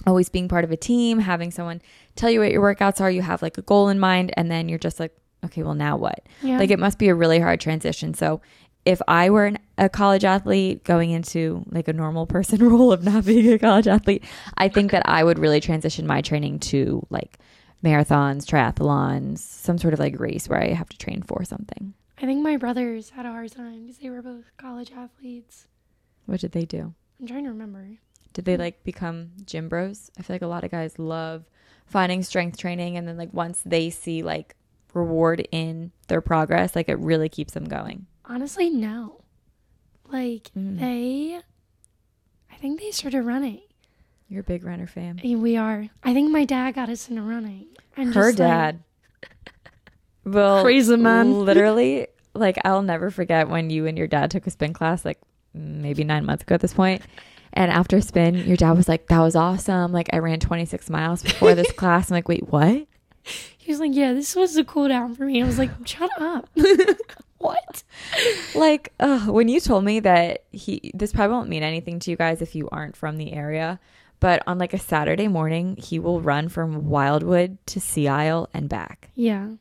always being part of a team, having someone tell you what your workouts are, you have like a goal in mind, and then you're just like, okay, well, now what? Yeah. Like it must be a really hard transition. So if I were an, a college athlete going into like a normal person role of not being a college athlete, I think that I would really transition my training to like marathons, triathlons, some sort of like race where I have to train for something. I think my brothers had a hard time because they were both college athletes. What did they do? I'm trying to remember. Did they like become gym bros? I feel like a lot of guys love finding strength training and then like once they see like reward in their progress, like it really keeps them going. Honestly, no. Like Mm. they, I think they started running. You're a big runner fan. We are. I think my dad got us into running. And Her just, like, dad. Well, Crazy man. literally, like I'll never forget when you and your dad took a spin class, like maybe nine months ago at this point. And after spin, your dad was like, "That was awesome! Like I ran 26 miles before this class." I'm like, "Wait, what?" he was like, "Yeah, this was the cool down for me." I was like, "Shut up." what? like ugh, when you told me that he this probably won't mean anything to you guys if you aren't from the area but on like a saturday morning he will run from wildwood to sea isle and back Yeah.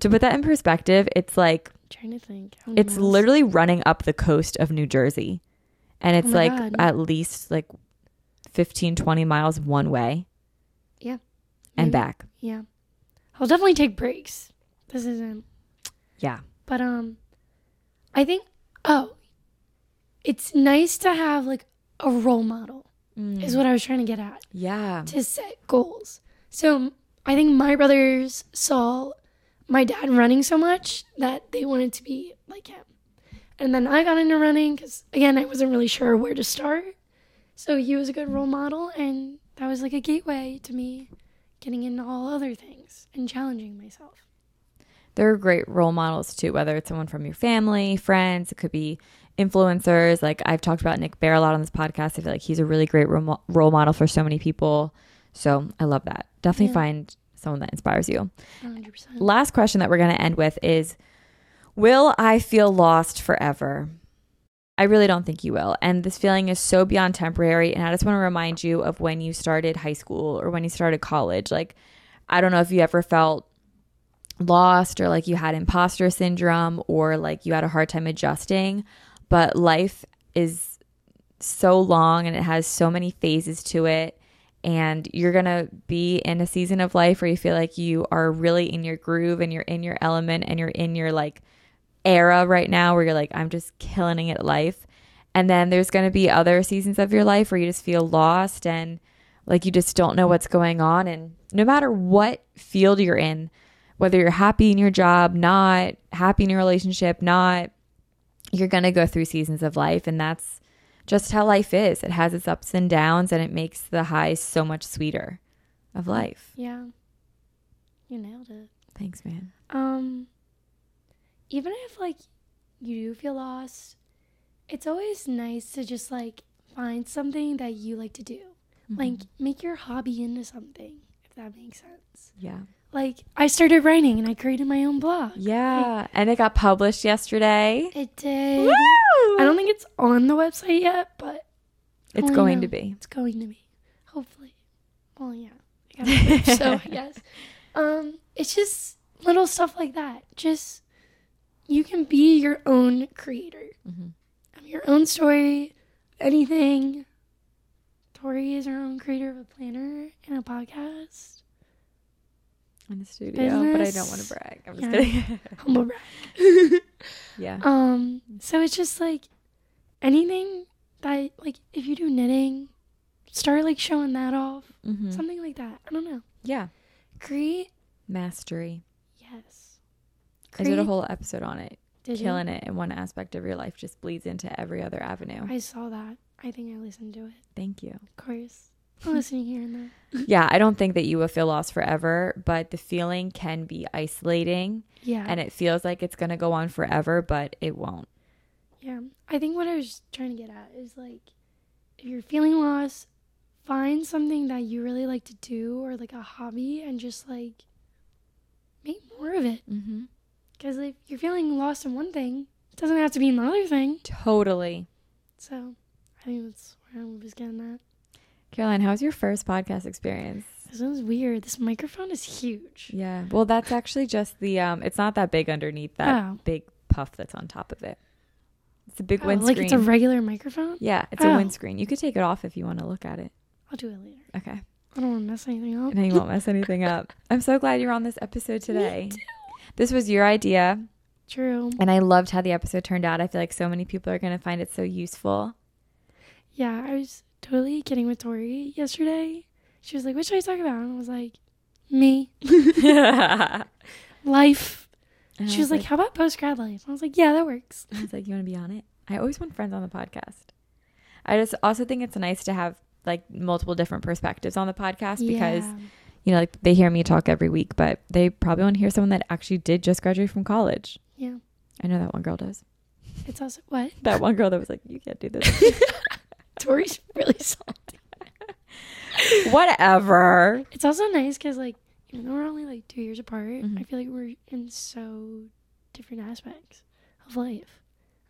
to put that in perspective it's like trying to think. It's miles? literally running up the coast of new jersey and it's Oh like God. at least like 15 20 miles one way Yeah. and Maybe. back Yeah. I'll definitely take breaks. This isn't. yeah But um, I think. Oh, it's nice to have like a role model, Mm. is what I was trying to get at, Yeah. to set goals. So I think my brothers saw my dad running so much that they wanted to be like him. And then I got into running because, again, I wasn't really sure where to start. So he was a good role model, and that was like a gateway to me getting into all other things and challenging myself. They're great role models too, whether it's someone from your family, friends, it could be influencers. Like I've talked about Nick Bare a lot on this podcast. I feel like he's a really great role role model for so many people. So I love that. Definitely Yeah. find someone that inspires you. 100%. Last question that we're going to end with is Will I feel lost forever? I really don't think you will. And this feeling is so beyond temporary. And I just want to remind you of when you started high school or when you started college. Like, I don't know if you ever felt lost or like you had imposter syndrome or like you had a hard time adjusting, but life is so long and it has so many phases to it. And you're going to be in a season of life where you feel like you are really in your groove and you're in your element and you're in your like era right now where you're like, I'm just killing it life. And then there's going to be other seasons of your life where you just feel lost and like you just don't know what's going on. And no matter what field you're in, whether you're happy in your job, not happy in your relationship, not, you're going to go through seasons of life. And that's just how life is. It has its ups and downs, and it makes the highs so much sweeter of life. Yeah. You nailed it. Thanks, man. Um even if like you do feel lost, it's always nice to just like find something that you like to do. Like make your hobby into something, if that makes sense. Yeah. Like I started writing and I created my own blog. Yeah. And it got published yesterday. It did. I don't think it's on the website yet, but It's going know. to be. it's going to be. Hopefully. Well, yeah. So yes. Um, it's just little stuff like that. Just you can be your own creator. Mhm. Of your own story, anything. Tori is her own creator of a planner and a podcast. In the studio, but I don't want to brag. I'm just Yeah. kidding. Humble brag. yeah. Um, so it's just like anything that like if you do knitting, start like showing that off. Mhm. Something like that. I don't know. Yeah. Create Mastery. yes. I did a whole episode on it. Did you? Killing it in one aspect of your life just bleeds into every other avenue. I saw that. I think I listened to it. Thank you. Of course. I'm listening here and there. yeah, I don't think that you will feel lost forever, but the feeling can be isolating Yeah. and it feels like it's going to go on forever, but it won't. yeah. I think what I was trying to get at is like if you're feeling lost, find something that you really like to do or like a hobby and just like make more of it. Mm-hmm. Because if you're feeling lost in one thing, it doesn't have to be in the thing. Totally. So I think that's where I was getting at. Caroline, how was your first podcast experience? This one's weird. This microphone is huge. Yeah. Well, that's actually just the um it's not that big underneath that Oh. big puff that's on top of it. It's a big Oh, windscreen. like it's a regular microphone? yeah, it's a Oh. windscreen. You could take it off if you want to look at it. I'll do it later. Okay. I don't want to mess anything up. And you won't mess anything up. I'm so glad you're on this episode today. This was your idea, True. and I loved how the episode turned out. I feel like so many people are going to find it so useful. Yeah, I was totally kidding with Tori yesterday. She was like, "What should I talk about?" And I was like, "Me, life." I She was like, "How about post grad life?" I was like, "Yeah, that works." I was like, you want to be on it? I always want friends on the podcast. I just also think it's nice to have like multiple different perspectives on the podcast because Yeah. you know like they hear me talk every week, but they probably want to hear someone that actually did just graduate from college. yeah, I know that one girl does. it's also what That one girl that was like, you can't do this. Tori's really salty. Whatever. It's also nice because like even though we're only like two years apart, Mhm. I feel like we're in so different aspects of life.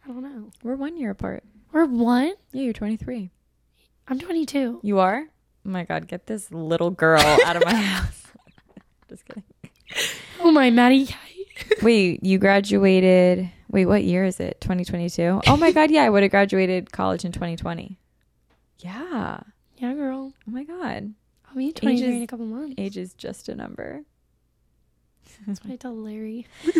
I don't know. We're one year apart. We're one. Yeah, you're 23. I'm 22. You are? Oh my God, get this little girl out of my house. Just kidding. Oh my Maddie. Wait, you graduated. Wait, what year is it? 2022? Oh my God, yeah, I would have graduated college in 2020. Yeah. Yeah, girl. Oh my God. I'll be 23 in a couple months. Age is just a number. That's what I tell Larry.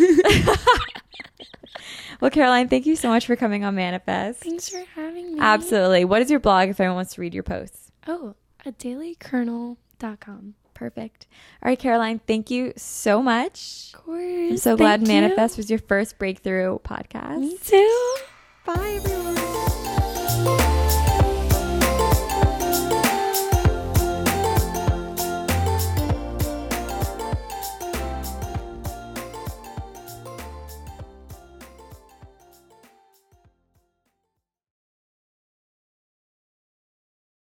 Well, Caroline, thank you so much for coming on Manifest. Thanks for having me. Absolutely. What is your blog if anyone wants to read your posts? Oh, a dailykernel.com. Perfect. All right, Caroline, thank you so much. Of course. I'm so glad you. Manifest was your first breakthrough podcast. Me too. Bye, everyone.